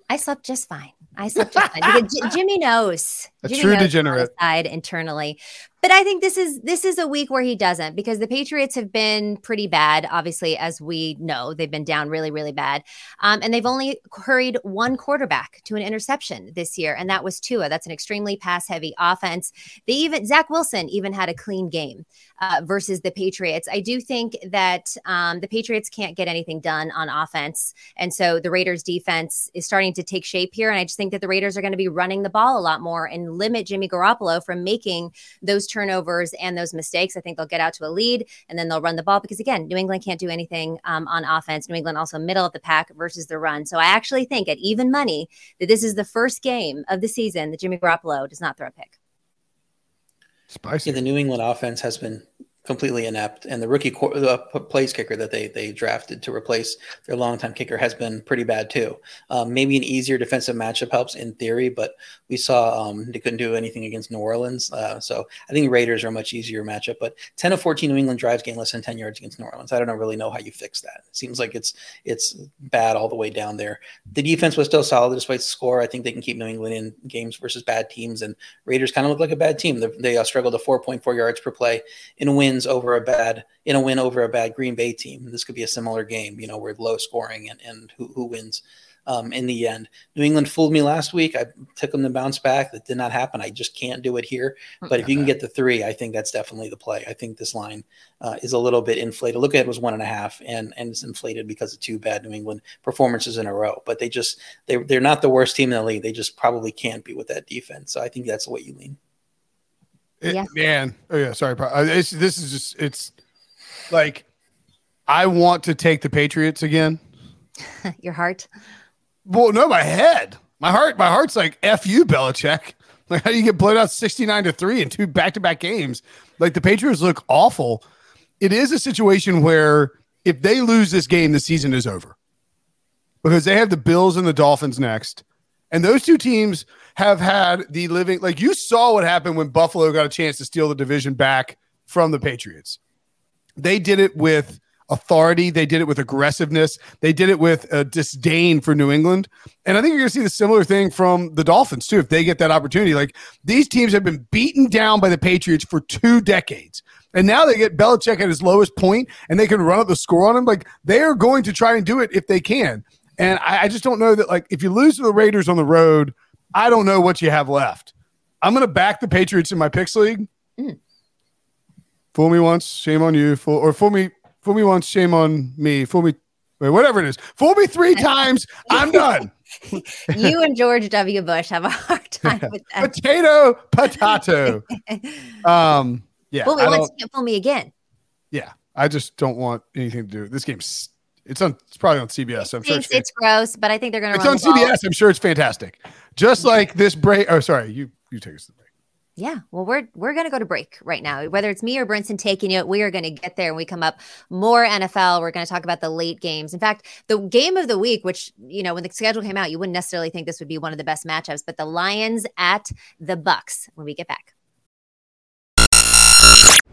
I slept just fine. I slept just fine because J- Jimmy knows. A Jimmy true knows degenerate. Side internally, but I think this is this is a week where he doesn't because the Patriots have been pretty bad. Obviously, as we know, they've been down really, really bad, um, and they've only hurried one quarterback to an interception this year, and that was Tua. That's an extremely pass-heavy offense. They even Zach Wilson even had a clean game uh, versus the Patriots. I do think that um, the Patriots can't get anything done on offense, and so the Raiders' defense is starting to take shape here. And I just think that the Raiders are going to be running the ball a lot more and limit Jimmy Garoppolo from making those turnovers and those mistakes. I think they'll get out to a lead and then they'll run the ball because, again, New England can't do anything um, on offense. New England also middle of the pack versus the run. So I actually think at even money that this is the first game of the season that Jimmy Garoppolo does not throw a pick. Spicy. Yeah, the New England offense has been completely inept. And the rookie the place kicker that they they drafted to replace their longtime kicker has been pretty bad too. Um, maybe an easier defensive matchup helps in theory, but we saw um, they couldn't do anything against New Orleans. Uh, so I think Raiders are a much easier matchup. But 10 of 14 New England drives gain less than 10 yards against New Orleans. I don't really know how you fix that. It seems like it's it's bad all the way down there. The defense was still solid despite the score. I think they can keep New England in games versus bad teams. And Raiders kind of look like a bad team. They, they uh, struggled to 4.4 yards per play in win wins over a bad in a win over a bad Green Bay team. This could be a similar game, you know, where low scoring and, and who, who wins um, in the end. New England fooled me last week. I took them to bounce back. That did not happen. I just can't do it here. But if you can get the three, I think that's definitely the play. I think this line uh, is a little bit inflated. Look at it was one and a half, and and it's inflated because of two bad New England performances in a row. But they just they they're not the worst team in the league. They just probably can't be with that defense. So I think that's the way you lean. Eh, it, yeah. Man. Oh, yeah. Sorry. Uh, it's, this is just, it's like, I want to take the Patriots again. Your heart? Well, no, my head. My heart, my heart's like, F you, Belichick. Like, how do you get blown out 69 to 3 in two back to back games? Like, the Patriots look awful. It is a situation where if they lose this game, the season is over because they have the Bills and the Dolphins next. And those two teams have had the living like you saw what happened when Buffalo got a chance to steal the division back from the Patriots. They did it with authority, they did it with aggressiveness, they did it with a disdain for New England. And I think you're going to see the similar thing from the Dolphins too if they get that opportunity. Like these teams have been beaten down by the Patriots for two decades. And now they get Belichick at his lowest point and they can run up the score on him. Like they are going to try and do it if they can. And I, I just don't know that, like, if you lose to the Raiders on the road, I don't know what you have left. I'm going to back the Patriots in my picks league. Mm. Fool me once, shame on you. Fool, or fool me, fool me once, shame on me. Fool me, wait, whatever it is. Fool me three times, I'm done. you and George W. Bush have a hard time with that. Potato, potato. um, yeah, Fool me once, can't fool me again. yeah. I just don't want anything to do. with This game's it's on. It's probably on CBS. I'm sure it's, it's gross, but I think they're going to it's on the ball. CBS. I'm sure it's fantastic. Just like this break. Oh, sorry. You you take us to the break. Yeah, well, we're we're gonna go to break right now. Whether it's me or Brinson taking it, we are gonna get there. and we come up more NFL. We're gonna talk about the late games. In fact, the game of the week, which you know, when the schedule came out, you wouldn't necessarily think this would be one of the best matchups, but the Lions at the Bucks. When we get back.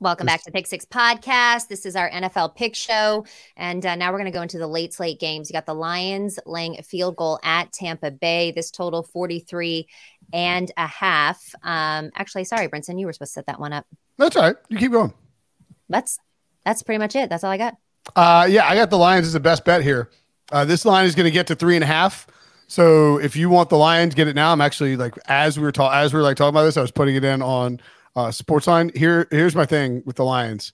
Welcome back to Pick Six Podcast. This is our NFL pick show. And uh, now we're going to go into the late slate games. You got the Lions laying a field goal at Tampa Bay. This total 43 and a half. Um, actually, sorry, Brinson, you were supposed to set that one up. That's all right. You keep going. That's that's pretty much it. That's all I got. Uh, yeah, I got the Lions as the best bet here. Uh, this line is going to get to three and a half. So if you want the Lions, get it now. I'm actually like as we were talking, as we were like talking about this, I was putting it in on uh, Sportsline. Here, here's my thing with the Lions.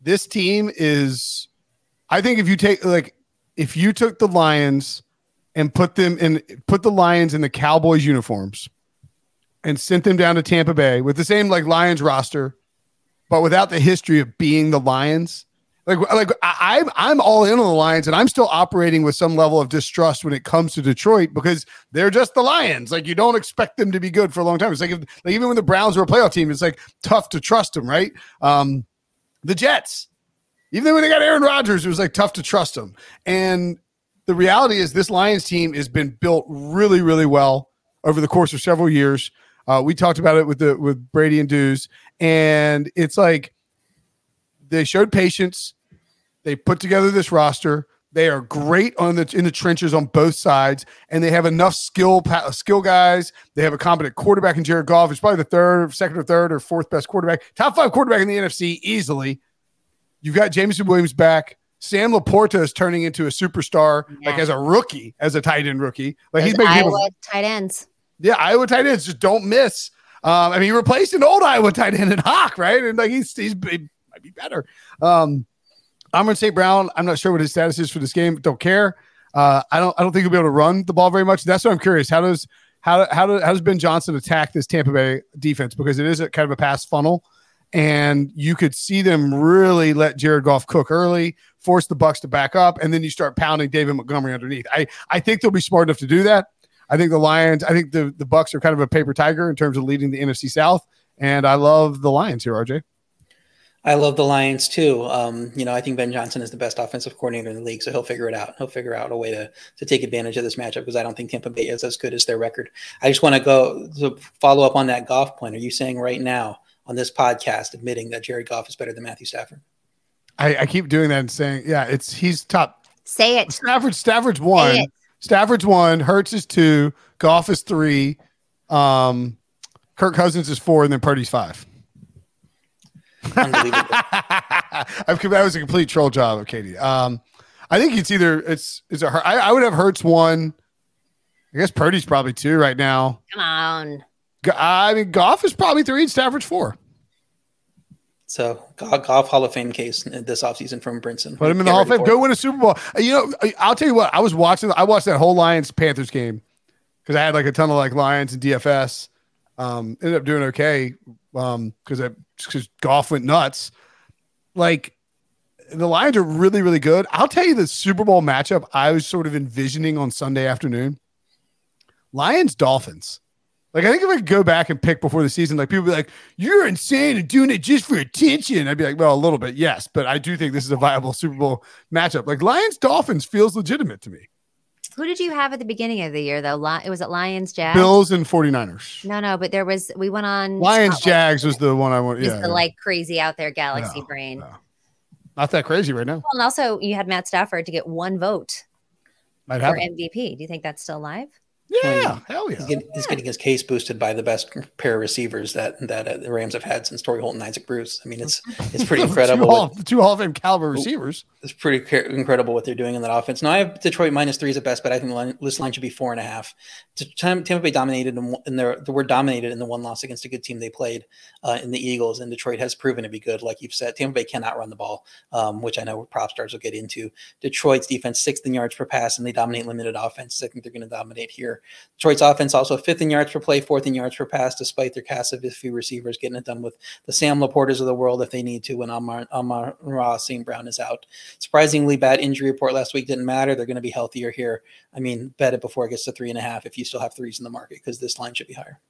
This team is, I think, if you take like, if you took the Lions and put them in, put the Lions in the Cowboys uniforms, and sent them down to Tampa Bay with the same like Lions roster, but without the history of being the Lions. Like, like I, I'm I'm all in on the Lions, and I'm still operating with some level of distrust when it comes to Detroit because they're just the Lions. Like, you don't expect them to be good for a long time. It's like, if, like even when the Browns were a playoff team, it's like tough to trust them, right? Um, the Jets, even when they got Aaron Rodgers, it was like tough to trust them. And the reality is, this Lions team has been built really, really well over the course of several years. Uh, we talked about it with the with Brady and Dews, and it's like they showed patience. They put together this roster. They are great on the in the trenches on both sides, and they have enough skill skill guys. They have a competent quarterback in Jared Goff. He's probably the third, second or third or fourth best quarterback, top five quarterback in the NFC easily. You've got Jameson Williams back. Sam LaPorta is turning into a superstar, like as a rookie, as a tight end rookie. Like Those he's making people tight ends. yeah, Iowa tight ends just don't miss. Um, I mean, he replaced an old Iowa tight end in Hock, right? And like he's he's he might be better. Um, Amon-Ra St. Brown, I'm not sure what his status is for this game. Don't care. Uh, I don't I don't think he'll be able to run the ball very much. That's what I'm curious. How does how how, do, how does Ben Johnson attack this Tampa Bay defense? Because it is a kind of a pass funnel, and you could see them really let Jared Goff cook early, force the Bucks to back up, and then you start pounding David Montgomery underneath. I I think they'll be smart enough to do that. I think the Lions, I think the the Bucks are kind of a paper tiger in terms of leading the NFC South, and I love the Lions here, RJ. I love the Lions too. Um, you know, I think Ben Johnson is the best offensive coordinator in the league, so he'll figure it out. He'll figure out a way to to take advantage of this matchup because I don't think Tampa Bay is as good as their record. I just want to go to follow up on that Goff point. Are you saying right now on this podcast admitting that Jared Goff is better than Matthew Stafford? I, I keep doing that and saying, yeah, it's he's top. Say it. Stafford, Stafford's one. Stafford's one. Hurts is two. Goff is three. Um, Kirk Cousins is four, and then Purdy's five. Unbelievable. I've, that was a complete troll job of Katie. Um, I think it's either it's it's a Her- I, I would have Hurts one. I guess Purdy's probably two right now. Come on. Go- I mean, Goff is probably three, and Stafford's four. So Goff, Goff Hall of Fame case this offseason from Brinson. Put him in the Hall of Fame. Go win a Super Bowl. Uh, You know, I- I'll tell you what. I was watching. I watched that whole Lions Panthers game because I had like a ton of like Lions and DFS. Um, ended up doing okay um, because because Goff went nuts. Like the Lions are really really good. I'll tell you the Super Bowl matchup I was sort of envisioning on Sunday afternoon. Lions Dolphins. Like I think if I could go back and pick before the season, like people be like, "You're insane and doing it just for attention." I'd be like, "Well, a little bit, yes, but I do think this is a viable Super Bowl matchup." Like Lions Dolphins feels legitimate to me. Who did you have at the beginning of the year though? Li- it was at Lions Jags. Bills and 49ers. No, no, but there was we went on Lions. Jags was the one I want. Just Yeah, the like crazy out there galaxy No, brain. not that crazy right now. Well, and also you had Matt Stafford to get one vote Might for have. MVP. Do you think that's still live? Yeah, hell He's getting, he's getting his case boosted by the best pair of receivers that that uh, the Rams have had since Torry Holt and Isaac Bruce. I mean, it's it's pretty incredible. Two Hall, two Hall of Fame caliber receivers. it's pretty ca- incredible what they're doing in that offense. Now I have Detroit minus three is at best, but I think line, this line should be four and a half. Tampa Bay dominated in, in their the word dominated in the one loss against a good team they played uh, in the Eagles, and Detroit has proven to be good. Like you've said, Tampa Bay cannot run the ball, um, which I know Propstarz will get into. Detroit's defense sixth in yards per pass, and they dominate limited offense. I think they're going to dominate here. Detroit's offense also fifth in yards per play, fourth in yards per pass, despite their cast of a few receivers getting it done with the Sam LaPortas of the world if they need to when Amar, Amon-Ra St. Brown is out. Surprisingly bad injury report last week didn't matter. They're going to be healthier here. I mean, bet it before it gets to three and a half if you still have threes in the market because this line should be higher.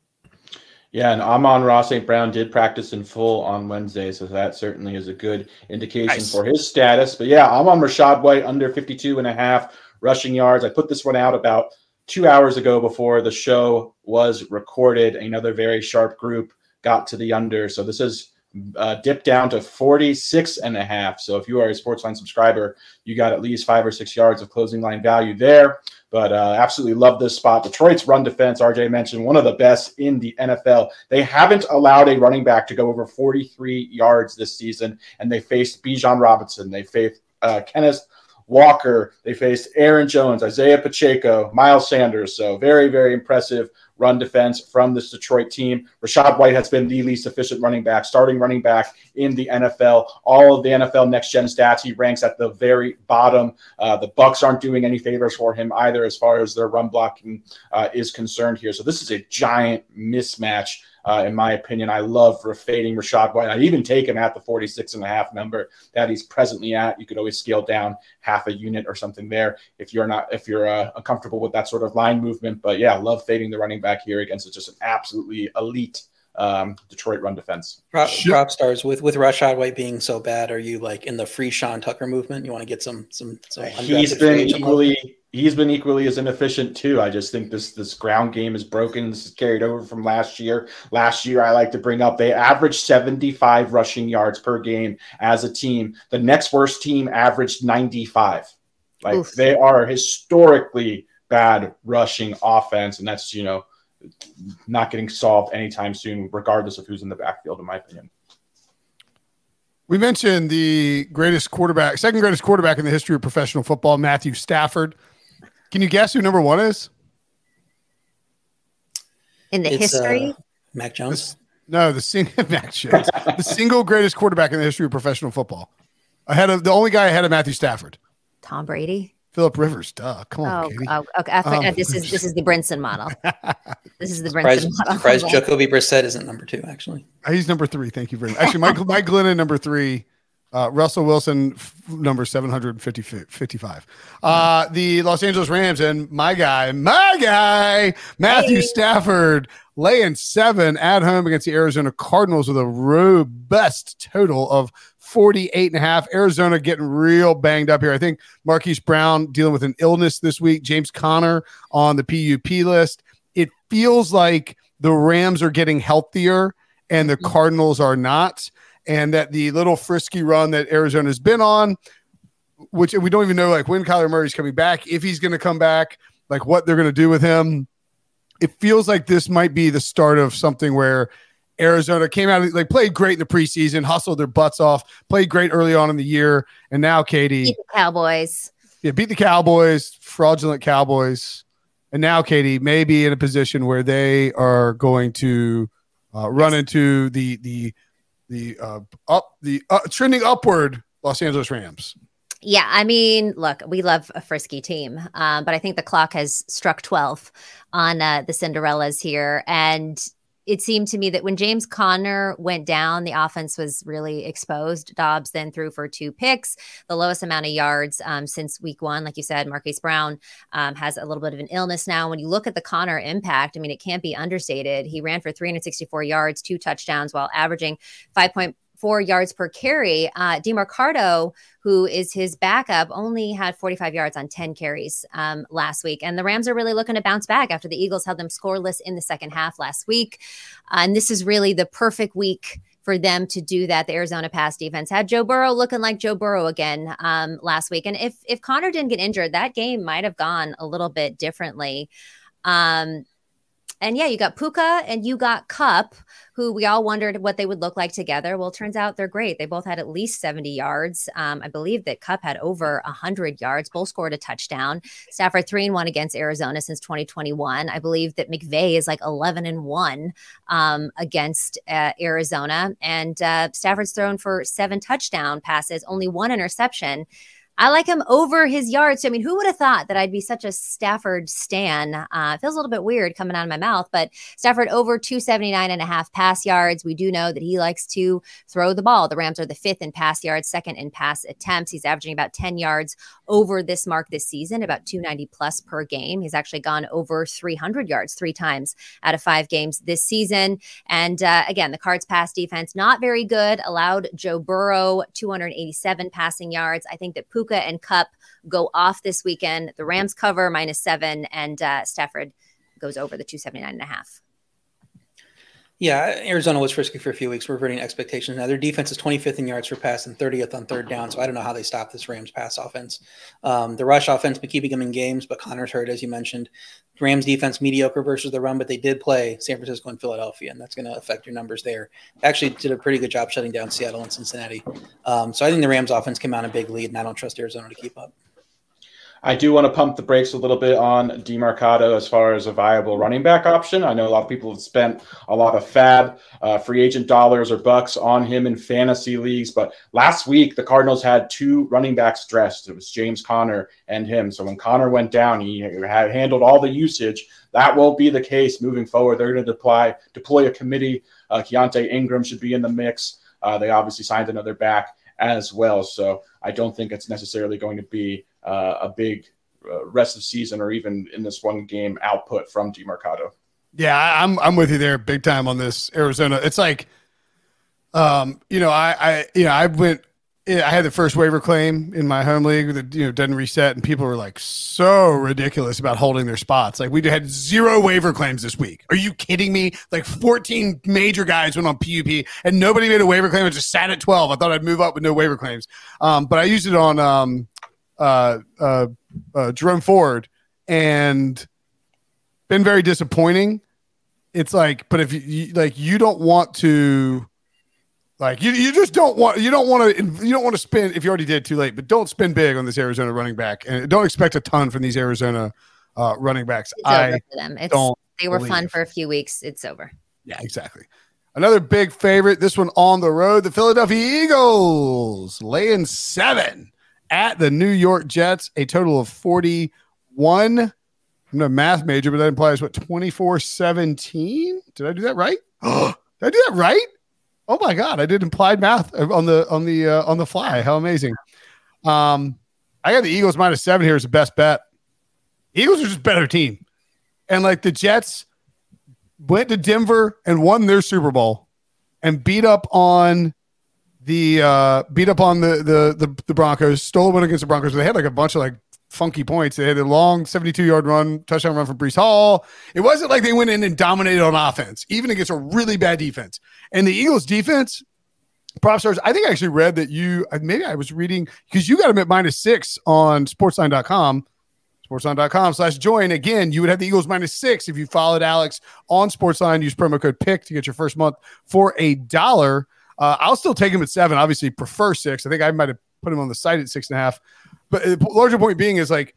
Yeah, and Amon-Ra St. Brown did practice in full on Wednesday, so that certainly is a good indication Nice. for his status. But yeah, I'm on Rachaad White under 52 and a half rushing yards. I put this one out about two hours ago before the show was recorded. Another very sharp group got to the under. So this is uh, dipped down to 46 and a half. So if you are a Sportsline subscriber, you got at least five or six yards of closing line value there. But uh, absolutely love this spot. Detroit's run defense, RJ mentioned, one of the best in the NFL. They haven't allowed a running back to go over 43 yards this season, and they faced Bijan Robinson. They faced uh, Kenneth Walker. They faced Aaron Jones, Isaiah Pacheco, Miles Sanders. So very, very impressive run defense from this Detroit team. Rachaad White has been the least efficient running back, starting running back in the NFL. All of the NFL next gen stats, he ranks at the very bottom. Uh, the Bucks aren't doing any favors for him either, as far as their run blocking uh, is concerned here. So this is a giant mismatch. Uh, in my opinion, I love for fading Rachaad White. I'd even take him at the 46 and a half number that he's presently at. You could always scale down half a unit or something there if you're not if you're uh, uncomfortable with that sort of line movement. But yeah, love fading the running back here against just an absolutely elite um, Detroit run defense. Prop, Propstarz with with Rachaad White being so bad, are you like in the free Sean Tucker movement? You want to get some some some. He's undrafted been free agent equally he's been equally as inefficient too. I just think this this ground game is broken. This is carried over from last year. Last year, I like to bring up they averaged 75 rushing yards per game as a team. The next worst team averaged 95. Like Oof. they are historically bad rushing offense, and that's you know not getting solved anytime soon, regardless of who's in the backfield, in my opinion. We mentioned the greatest quarterback, second greatest quarterback in the history of professional football, Matthew Stafford. Can you guess who number one is? In the It's, history, uh, Mac Jones. No, the single Mac Jones, the single greatest quarterback in the history of professional football. Ahead of the only guy ahead of Matthew Stafford, Tom Brady. Philip Rivers. Duh, come on, Oh, Katie. oh, okay. I thought, Um, this is this is the Brinson model. This is the Surprise, Brinson model. surprise Jacoby Brissett isn't number two, actually. He's number three. Thank you very much. Actually, Mike, Mike Glennon, number three. Uh, Russell Wilson, f- number 755. Uh, the Los Angeles Rams and my guy, my guy, Matthew Hey. Stafford, laying seven at home against the Arizona Cardinals with a robust total of 48 and a half. Arizona getting real banged up here. I think Marquise Brown dealing with an illness this week. James Conner on the PUP list. It feels like the Rams are getting healthier and the mm-hmm. Cardinals are not. And that the little frisky run that Arizona's been on, which we don't even know like when Kyler Murray's coming back, if he's going to come back, like what they're going to do with him. It feels like this might be the start of something where Arizona came out like played great in the preseason, hustled their butts off, played great early on in the year, and now Katie, Beat the Cowboys. yeah, beat the Cowboys, fraudulent Cowboys, and now Katie may be in a position where they are going to uh, run into the the the uh, up the uh, trending upward Los Angeles Rams. Yeah, I mean, look, we love a frisky team, um, but I think the clock has struck 12 on uh, the Cinderellas here. And it seemed to me that when James Conner went down, the offense was really exposed. Dobbs then threw for two picks, the lowest amount of yards um, since week one. Like you said, Marquise Brown um, has a little bit of an illness now. When you look at the Conner impact, I mean, it can't be understated. He ran for 364 yards, two touchdowns, while averaging 5.4 yards per carry. Uh, Demercado, who is his backup, only had 45 yards on 10 carries um, last week. And the Rams are really looking to bounce back after the Eagles held them scoreless in the second half last week. Uh, and this is really the perfect week for them to do that. The Arizona pass defense had Joe Burrow looking like Joe Burrow again um, last week. And if if Conner didn't get injured, that game might have gone a little bit differently. Um, and yeah, you got Puka and you got Kupp, who we all wondered what they would look like together. Well, turns out they're great. They both had at least 70 yards. Um, I believe that Kupp had over 100 yards. Both scored a touchdown. Stafford three and one against Arizona since 2021. I believe that McVay is like 11 and one um, against uh, Arizona, and uh, Stafford's thrown for seven touchdown passes, only one interception. I like him over his yards. So, I mean, who would have thought that I'd be such a Stafford stan? Uh, it feels a little bit weird coming out of my mouth, but Stafford over 279 and a half pass yards. We do know that he likes to throw the ball. The Rams are the fifth in pass yards, second in pass attempts. He's averaging about 10 yards over this mark this season, about 290 plus per game. He's actually gone over 300 yards three times out of five games this season. And uh, again, the Cards pass defense, not very good, allowed Joe Burrow 287 passing yards. I think that Puka And Kupp go off this weekend. The Rams cover minus seven, and uh, Stafford goes over the 279 and a half. Yeah, Arizona was frisky for a few weeks, reverting expectations. Now their defense is 25th in yards per pass and 30th on third down. So I don't know how they stop this Rams pass offense. Um, the rush offense been keeping them in games, but Conner's hurt, as you mentioned. Rams defense mediocre versus the run, but they did play San Francisco and Philadelphia, and that's going to affect your numbers there. Actually, did a pretty good job shutting down Seattle and Cincinnati. Um, so I think the Rams offense came out a big lead, and I don't trust Arizona to keep up. I do want to pump the brakes a little bit on Demercado as far as a viable running back option. I know a lot of people have spent a lot of FAAB uh, free agent dollars or bucks on him in fantasy leagues, but last week the Cardinals had two running backs dressed. It was James Conner and him. So when Conner went down, he had handled all the usage. That won't be the case moving forward. They're going to deploy deploy a committee. Uh, Keaontay Ingram should be in the mix. Uh, they obviously signed another back as well. So I don't think it's necessarily going to be a big uh, rest of season or even in this one game output from Demercado. Yeah, I'm I'm with you there, big time on this Arizona. It's like, um, you know, I I you know I went. I had the first waiver claim in my home league that you know doesn't reset, and people were like so ridiculous about holding their spots. Like we had zero waiver claims this week. Are you kidding me? Like 14 major guys went on PUP, and nobody made a waiver claim. I just sat at 12. I thought I'd move up with no waiver claims, um, but I used it on um, uh, uh, uh, Jerome Ford and been very disappointing. It's like, but if you, you like, you don't want to, like, you, you just don't want, you don't want to, you don't want to spend, if you already did too late, but don't spend big on this Arizona running back and don't expect a ton from these Arizona uh, running backs. I them. It's, don't they were believe. fun for a few weeks. It's over. Yeah, exactly. Another big favorite, this one on the road, the Philadelphia Eagles laying seven at the New York Jets, a total of 41. I'm a math major, but that implies what 24 17? Did I do that right? did I do that right? Oh my god, I did implied math on the on the uh, on the fly. How amazing. Um I got the Eagles minus seven here as the best bet. Eagles are just better team. And like the Jets went to Denver and won their Super Bowl and beat up on the uh, beat up on the, the the the Broncos, stole a win against the Broncos. They had like a bunch of like funky points. They had a long 72 yard run, touchdown run from Breece Hall. It wasn't like they went in and dominated on offense, even against a really bad defense. And the Eagles defense, Propstarz, I think I actually read that you, maybe I was reading, because you got them at minus six on sportsline.com. Sportsline.com slash join. Again, you would have the Eagles minus six if you followed Alex on Sportsline. Use promo code PICK to get your first month for a dollar. Uh, I'll still take him at seven. Obviously, prefer six. I think I might have put him on the site at six and a half. But the larger point being is like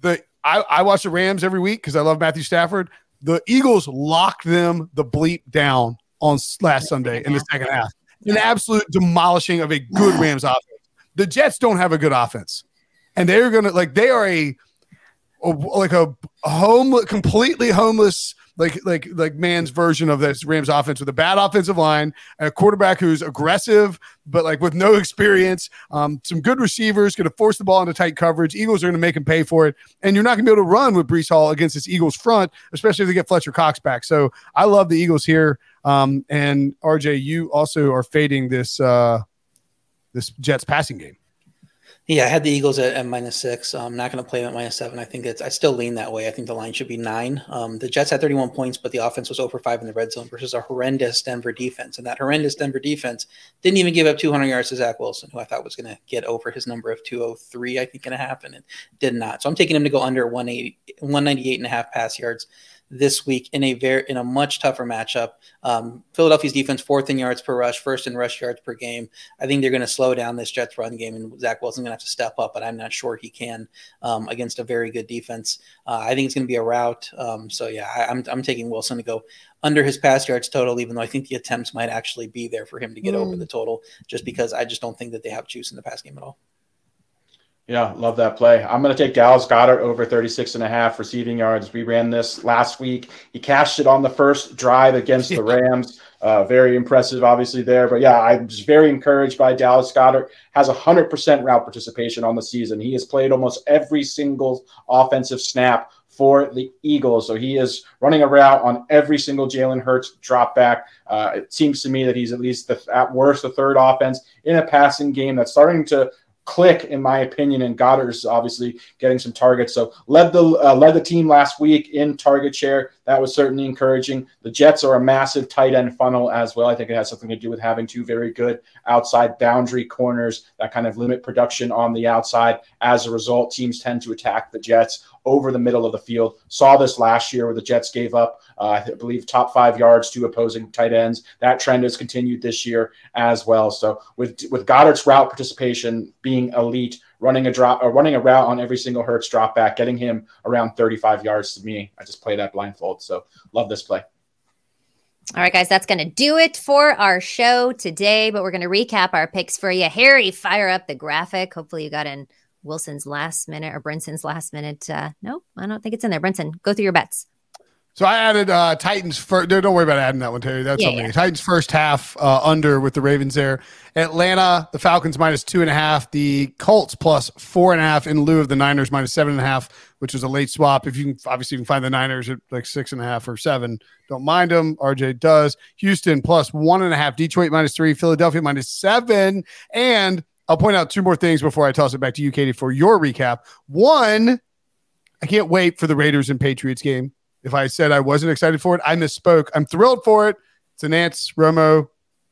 the I, I watch the Rams every week because I love Matthew Stafford. The Eagles locked them the bleep down on last Sunday in the second half. an absolute demolishing of a good Rams offense. The Jets don't have a good offense, and they're gonna like they are a, a like a home completely homeless like like like man's version of this Rams offense with a bad offensive line, a quarterback who's aggressive but like with no experience, um, some good receivers going to force the ball into tight coverage. Eagles are going to make him pay for it, and you're not going to be able to run with Breece Hall against this Eagles front, especially if they get Fletcher Cox back. So I love the Eagles here. Um, and RJ, you also are fading this uh, this Jets passing game. Yeah, I had the Eagles at, at minus six. I'm not going to play them at minus seven. I think it's I still lean that way. I think the line should be nine. Um, the Jets had 31 points, but the offense was over five in the red zone versus a horrendous Denver defense. And that horrendous Denver defense didn't even give up 200 yards to Zach Wilson, who I thought was going to get over his number of 203, I think, and a half, and did not. So I'm taking him to go under 180, 198 and a half pass yards this week in a very in a much tougher matchup. Um, Philadelphia's defense fourth in yards per rush, first in rush yards per game. I think they're going to slow down this Jets run game, and Zach Wilson's going to have to step up, but I'm not sure he can um, against a very good defense. Uh, I think it's going to be a rout. Um, so yeah, I, am I'm, I'm taking Wilson to go under his pass yards total, even though I think the attempts might actually be there for him to get mm. over the total, just because I just don't think that they have juice in the pass game at all. Yeah, love that play. I'm going to take Dallas Goedert over 36 and a half receiving yards. We ran this last week. He cashed it on the first drive against the Rams. Uh, very impressive, obviously, there. But yeah, I'm just very encouraged by Dallas Goedert. Has 100% route participation on the season. He has played almost every single offensive snap for the Eagles. So he is running a route on every single Jalen Hurts drop back. Uh, it seems to me that he's at least the, at worst the third offense in a passing game that's starting to click, in my opinion. And Goedert's obviously getting some targets. So led the uh, led the team last week in target share. That was certainly encouraging. The Jets are a massive tight end funnel as well. I think it has something to do with having two very good outside boundary corners that kind of limit production on the outside. As a result, teams tend to attack the Jets over the middle of the field. Saw this last year where the Jets gave up, uh, I believe, top five yards to opposing tight ends. That trend has continued this year as well. So with with Goedert's route participation being elite, running a drop or running a route on every single Hurts drop back, getting him around 35 yards to me. I just play that blindfold. So love this play. All right, guys, that's going to do it for our show today. But we're going to recap our picks for you. Harry, fire up the graphic. Hopefully, you got in Wilson's last minute or Brinson's last minute. Uh, no, I don't think it's in there. Brinson, go through your bets. So I added uh, Titans first. Don't worry about adding that one, Terry. That's yeah, on me. Yeah. Titans first half uh, under with the Ravens there. Atlanta, the Falcons minus two and a half. The Colts plus four and a half in lieu of the Niners minus seven and a half, which was a late swap. If you can, obviously, you can find the Niners at like six and a half or seven. Don't mind them. RJ does. Houston plus one and a half. Detroit minus three. Philadelphia minus seven. And I'll point out two more things before I toss it back to you, Katie, for your recap. One, I can't wait for the Raiders and Patriots game. If I said I wasn't excited for it, I misspoke. I'm thrilled for it. It's a Nantz Romo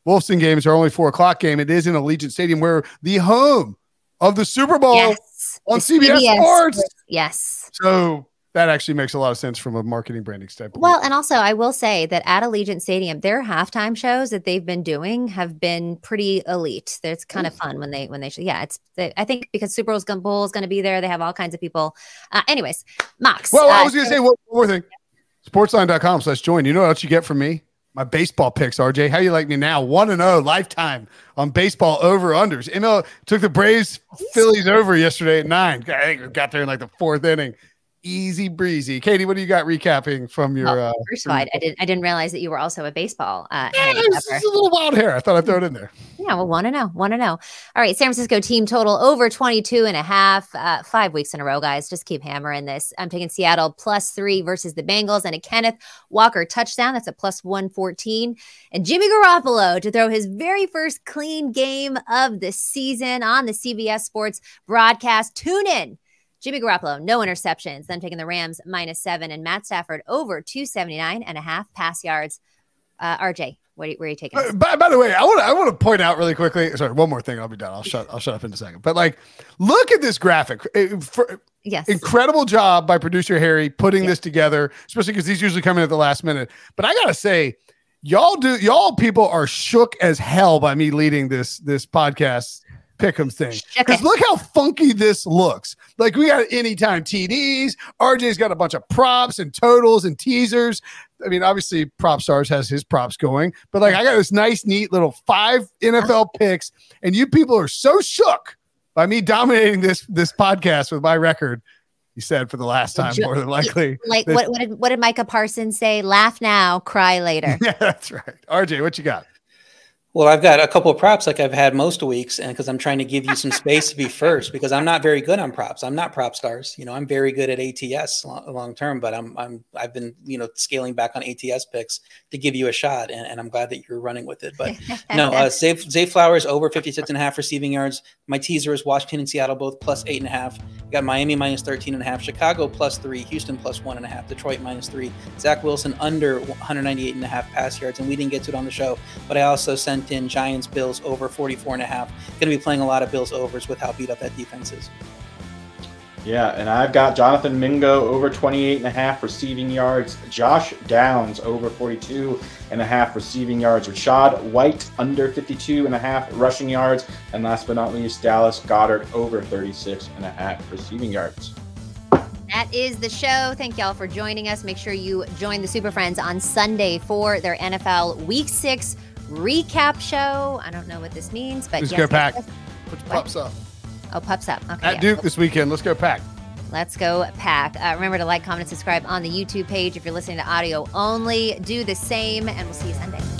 Wolfson games are only four o'clock game. It is in Allegiant Stadium, where the home of the Super Bowl yes. on CBS, CBS Sports. Yes. So that actually makes a lot of sense from a marketing branding standpoint. Well, and also I will say that at Allegiant Stadium, their halftime shows that they've been doing have been pretty elite. It's kind of fun when they when they yeah, it's they, I think because Super Bowl's Bowl is going to be there. They have all kinds of people. Uh, anyways, Mox. Well, uh, I was going to say one more thing. Sportsline.com slash join. You know what else you get from me? My baseball picks, RJ. How you like me now? One and zero oh, lifetime on baseball over unders. ML took the Braves Phillies over yesterday at nine. I think we got there in like the fourth inning easy breezy. Katie, what do you got recapping from your? Well, uh, first of all, I didn't I didn't realize that you were also a baseball. Uh, yeah, it's, a little wild hair. I thought I'd throw it in there. Yeah, well, want to know, want to know. All right, San Francisco team total over 22 and a half, uh, five weeks in a row, guys. Just keep hammering this. I'm taking Seattle plus three versus the Bengals and a Kenneth Walker touchdown. That's a plus 114. And Jimmy Garoppolo to throw his very first clean game of the season on the CBS Sports broadcast. Tune in Jimmy Garoppolo, no interceptions. Then taking the Rams minus seven and Matt Stafford over 279 and a half pass yards. Uh, RJ, where, where are you taking? Uh, by, by, the way, I want to I want to point out really quickly. Sorry, one more thing. I'll be done. I'll shut I'll shut up in a second. But like, look at this graphic. For, yes, incredible job by producer Harry putting yes. this together, especially because these usually come in at the last minute. But I gotta say, y'all do y'all people are shook as hell by me leading this this podcast pick'em thing. Because look how funky this looks. Like we got anytime TDs. RJ's got a bunch of props and totals and teasers. I mean, obviously, Propstarz has his props going, but like I got this nice, neat little five NFL picks, and you people are so shook by me dominating this this podcast with my record. You said for the last time, more than likely. Like what, what did what did Micah Parsons say? Laugh now, cry later. Yeah, that's right. RJ, what you got? Well, I've got a couple of props like I've had most weeks, and because I'm trying to give you some space to be first, because I'm not very good on props. I'm not Propstarz. You know, I'm very good at ATS long, long term, but I'm I'm I've been you know scaling back on ATS picks to give you a shot, and, and I'm glad that you're running with it. But no, uh, Zay, Zay Flowers over 56 and a half receiving yards. My teaser is Washington and Seattle both plus eight and a half. Got Miami minus 13 and a half, Chicago plus three, Houston plus one and a half, Detroit minus three, Zach Wilson under 198 and a half pass yards. And we didn't get to it on the show, but I also sent in Giants Bills over 44 and a half. Going to be playing a lot of Bills overs with how beat up that defense is. Yeah, and I've got Jonathan Mingo over 28 and a half receiving yards, Josh Downs over 42 and a half receiving yards, Rachaad White under 52 and a half rushing yards, and last but not least, Dallas Goedert over 36 and a half receiving yards. That is the show. Thank y'all for joining us. Make sure you join the Super Friends on Sunday for their NFL Week Six recap show. I don't know what this means, but Let's yes, go yes, pack. yes. Put your pups up. Oh, pups up. Okay. At yeah. Duke this weekend. Let's go pack. Let's go pack. Uh, remember to like, comment, and subscribe on the YouTube page. If you're listening to audio only, do the same, and we'll see you Sunday.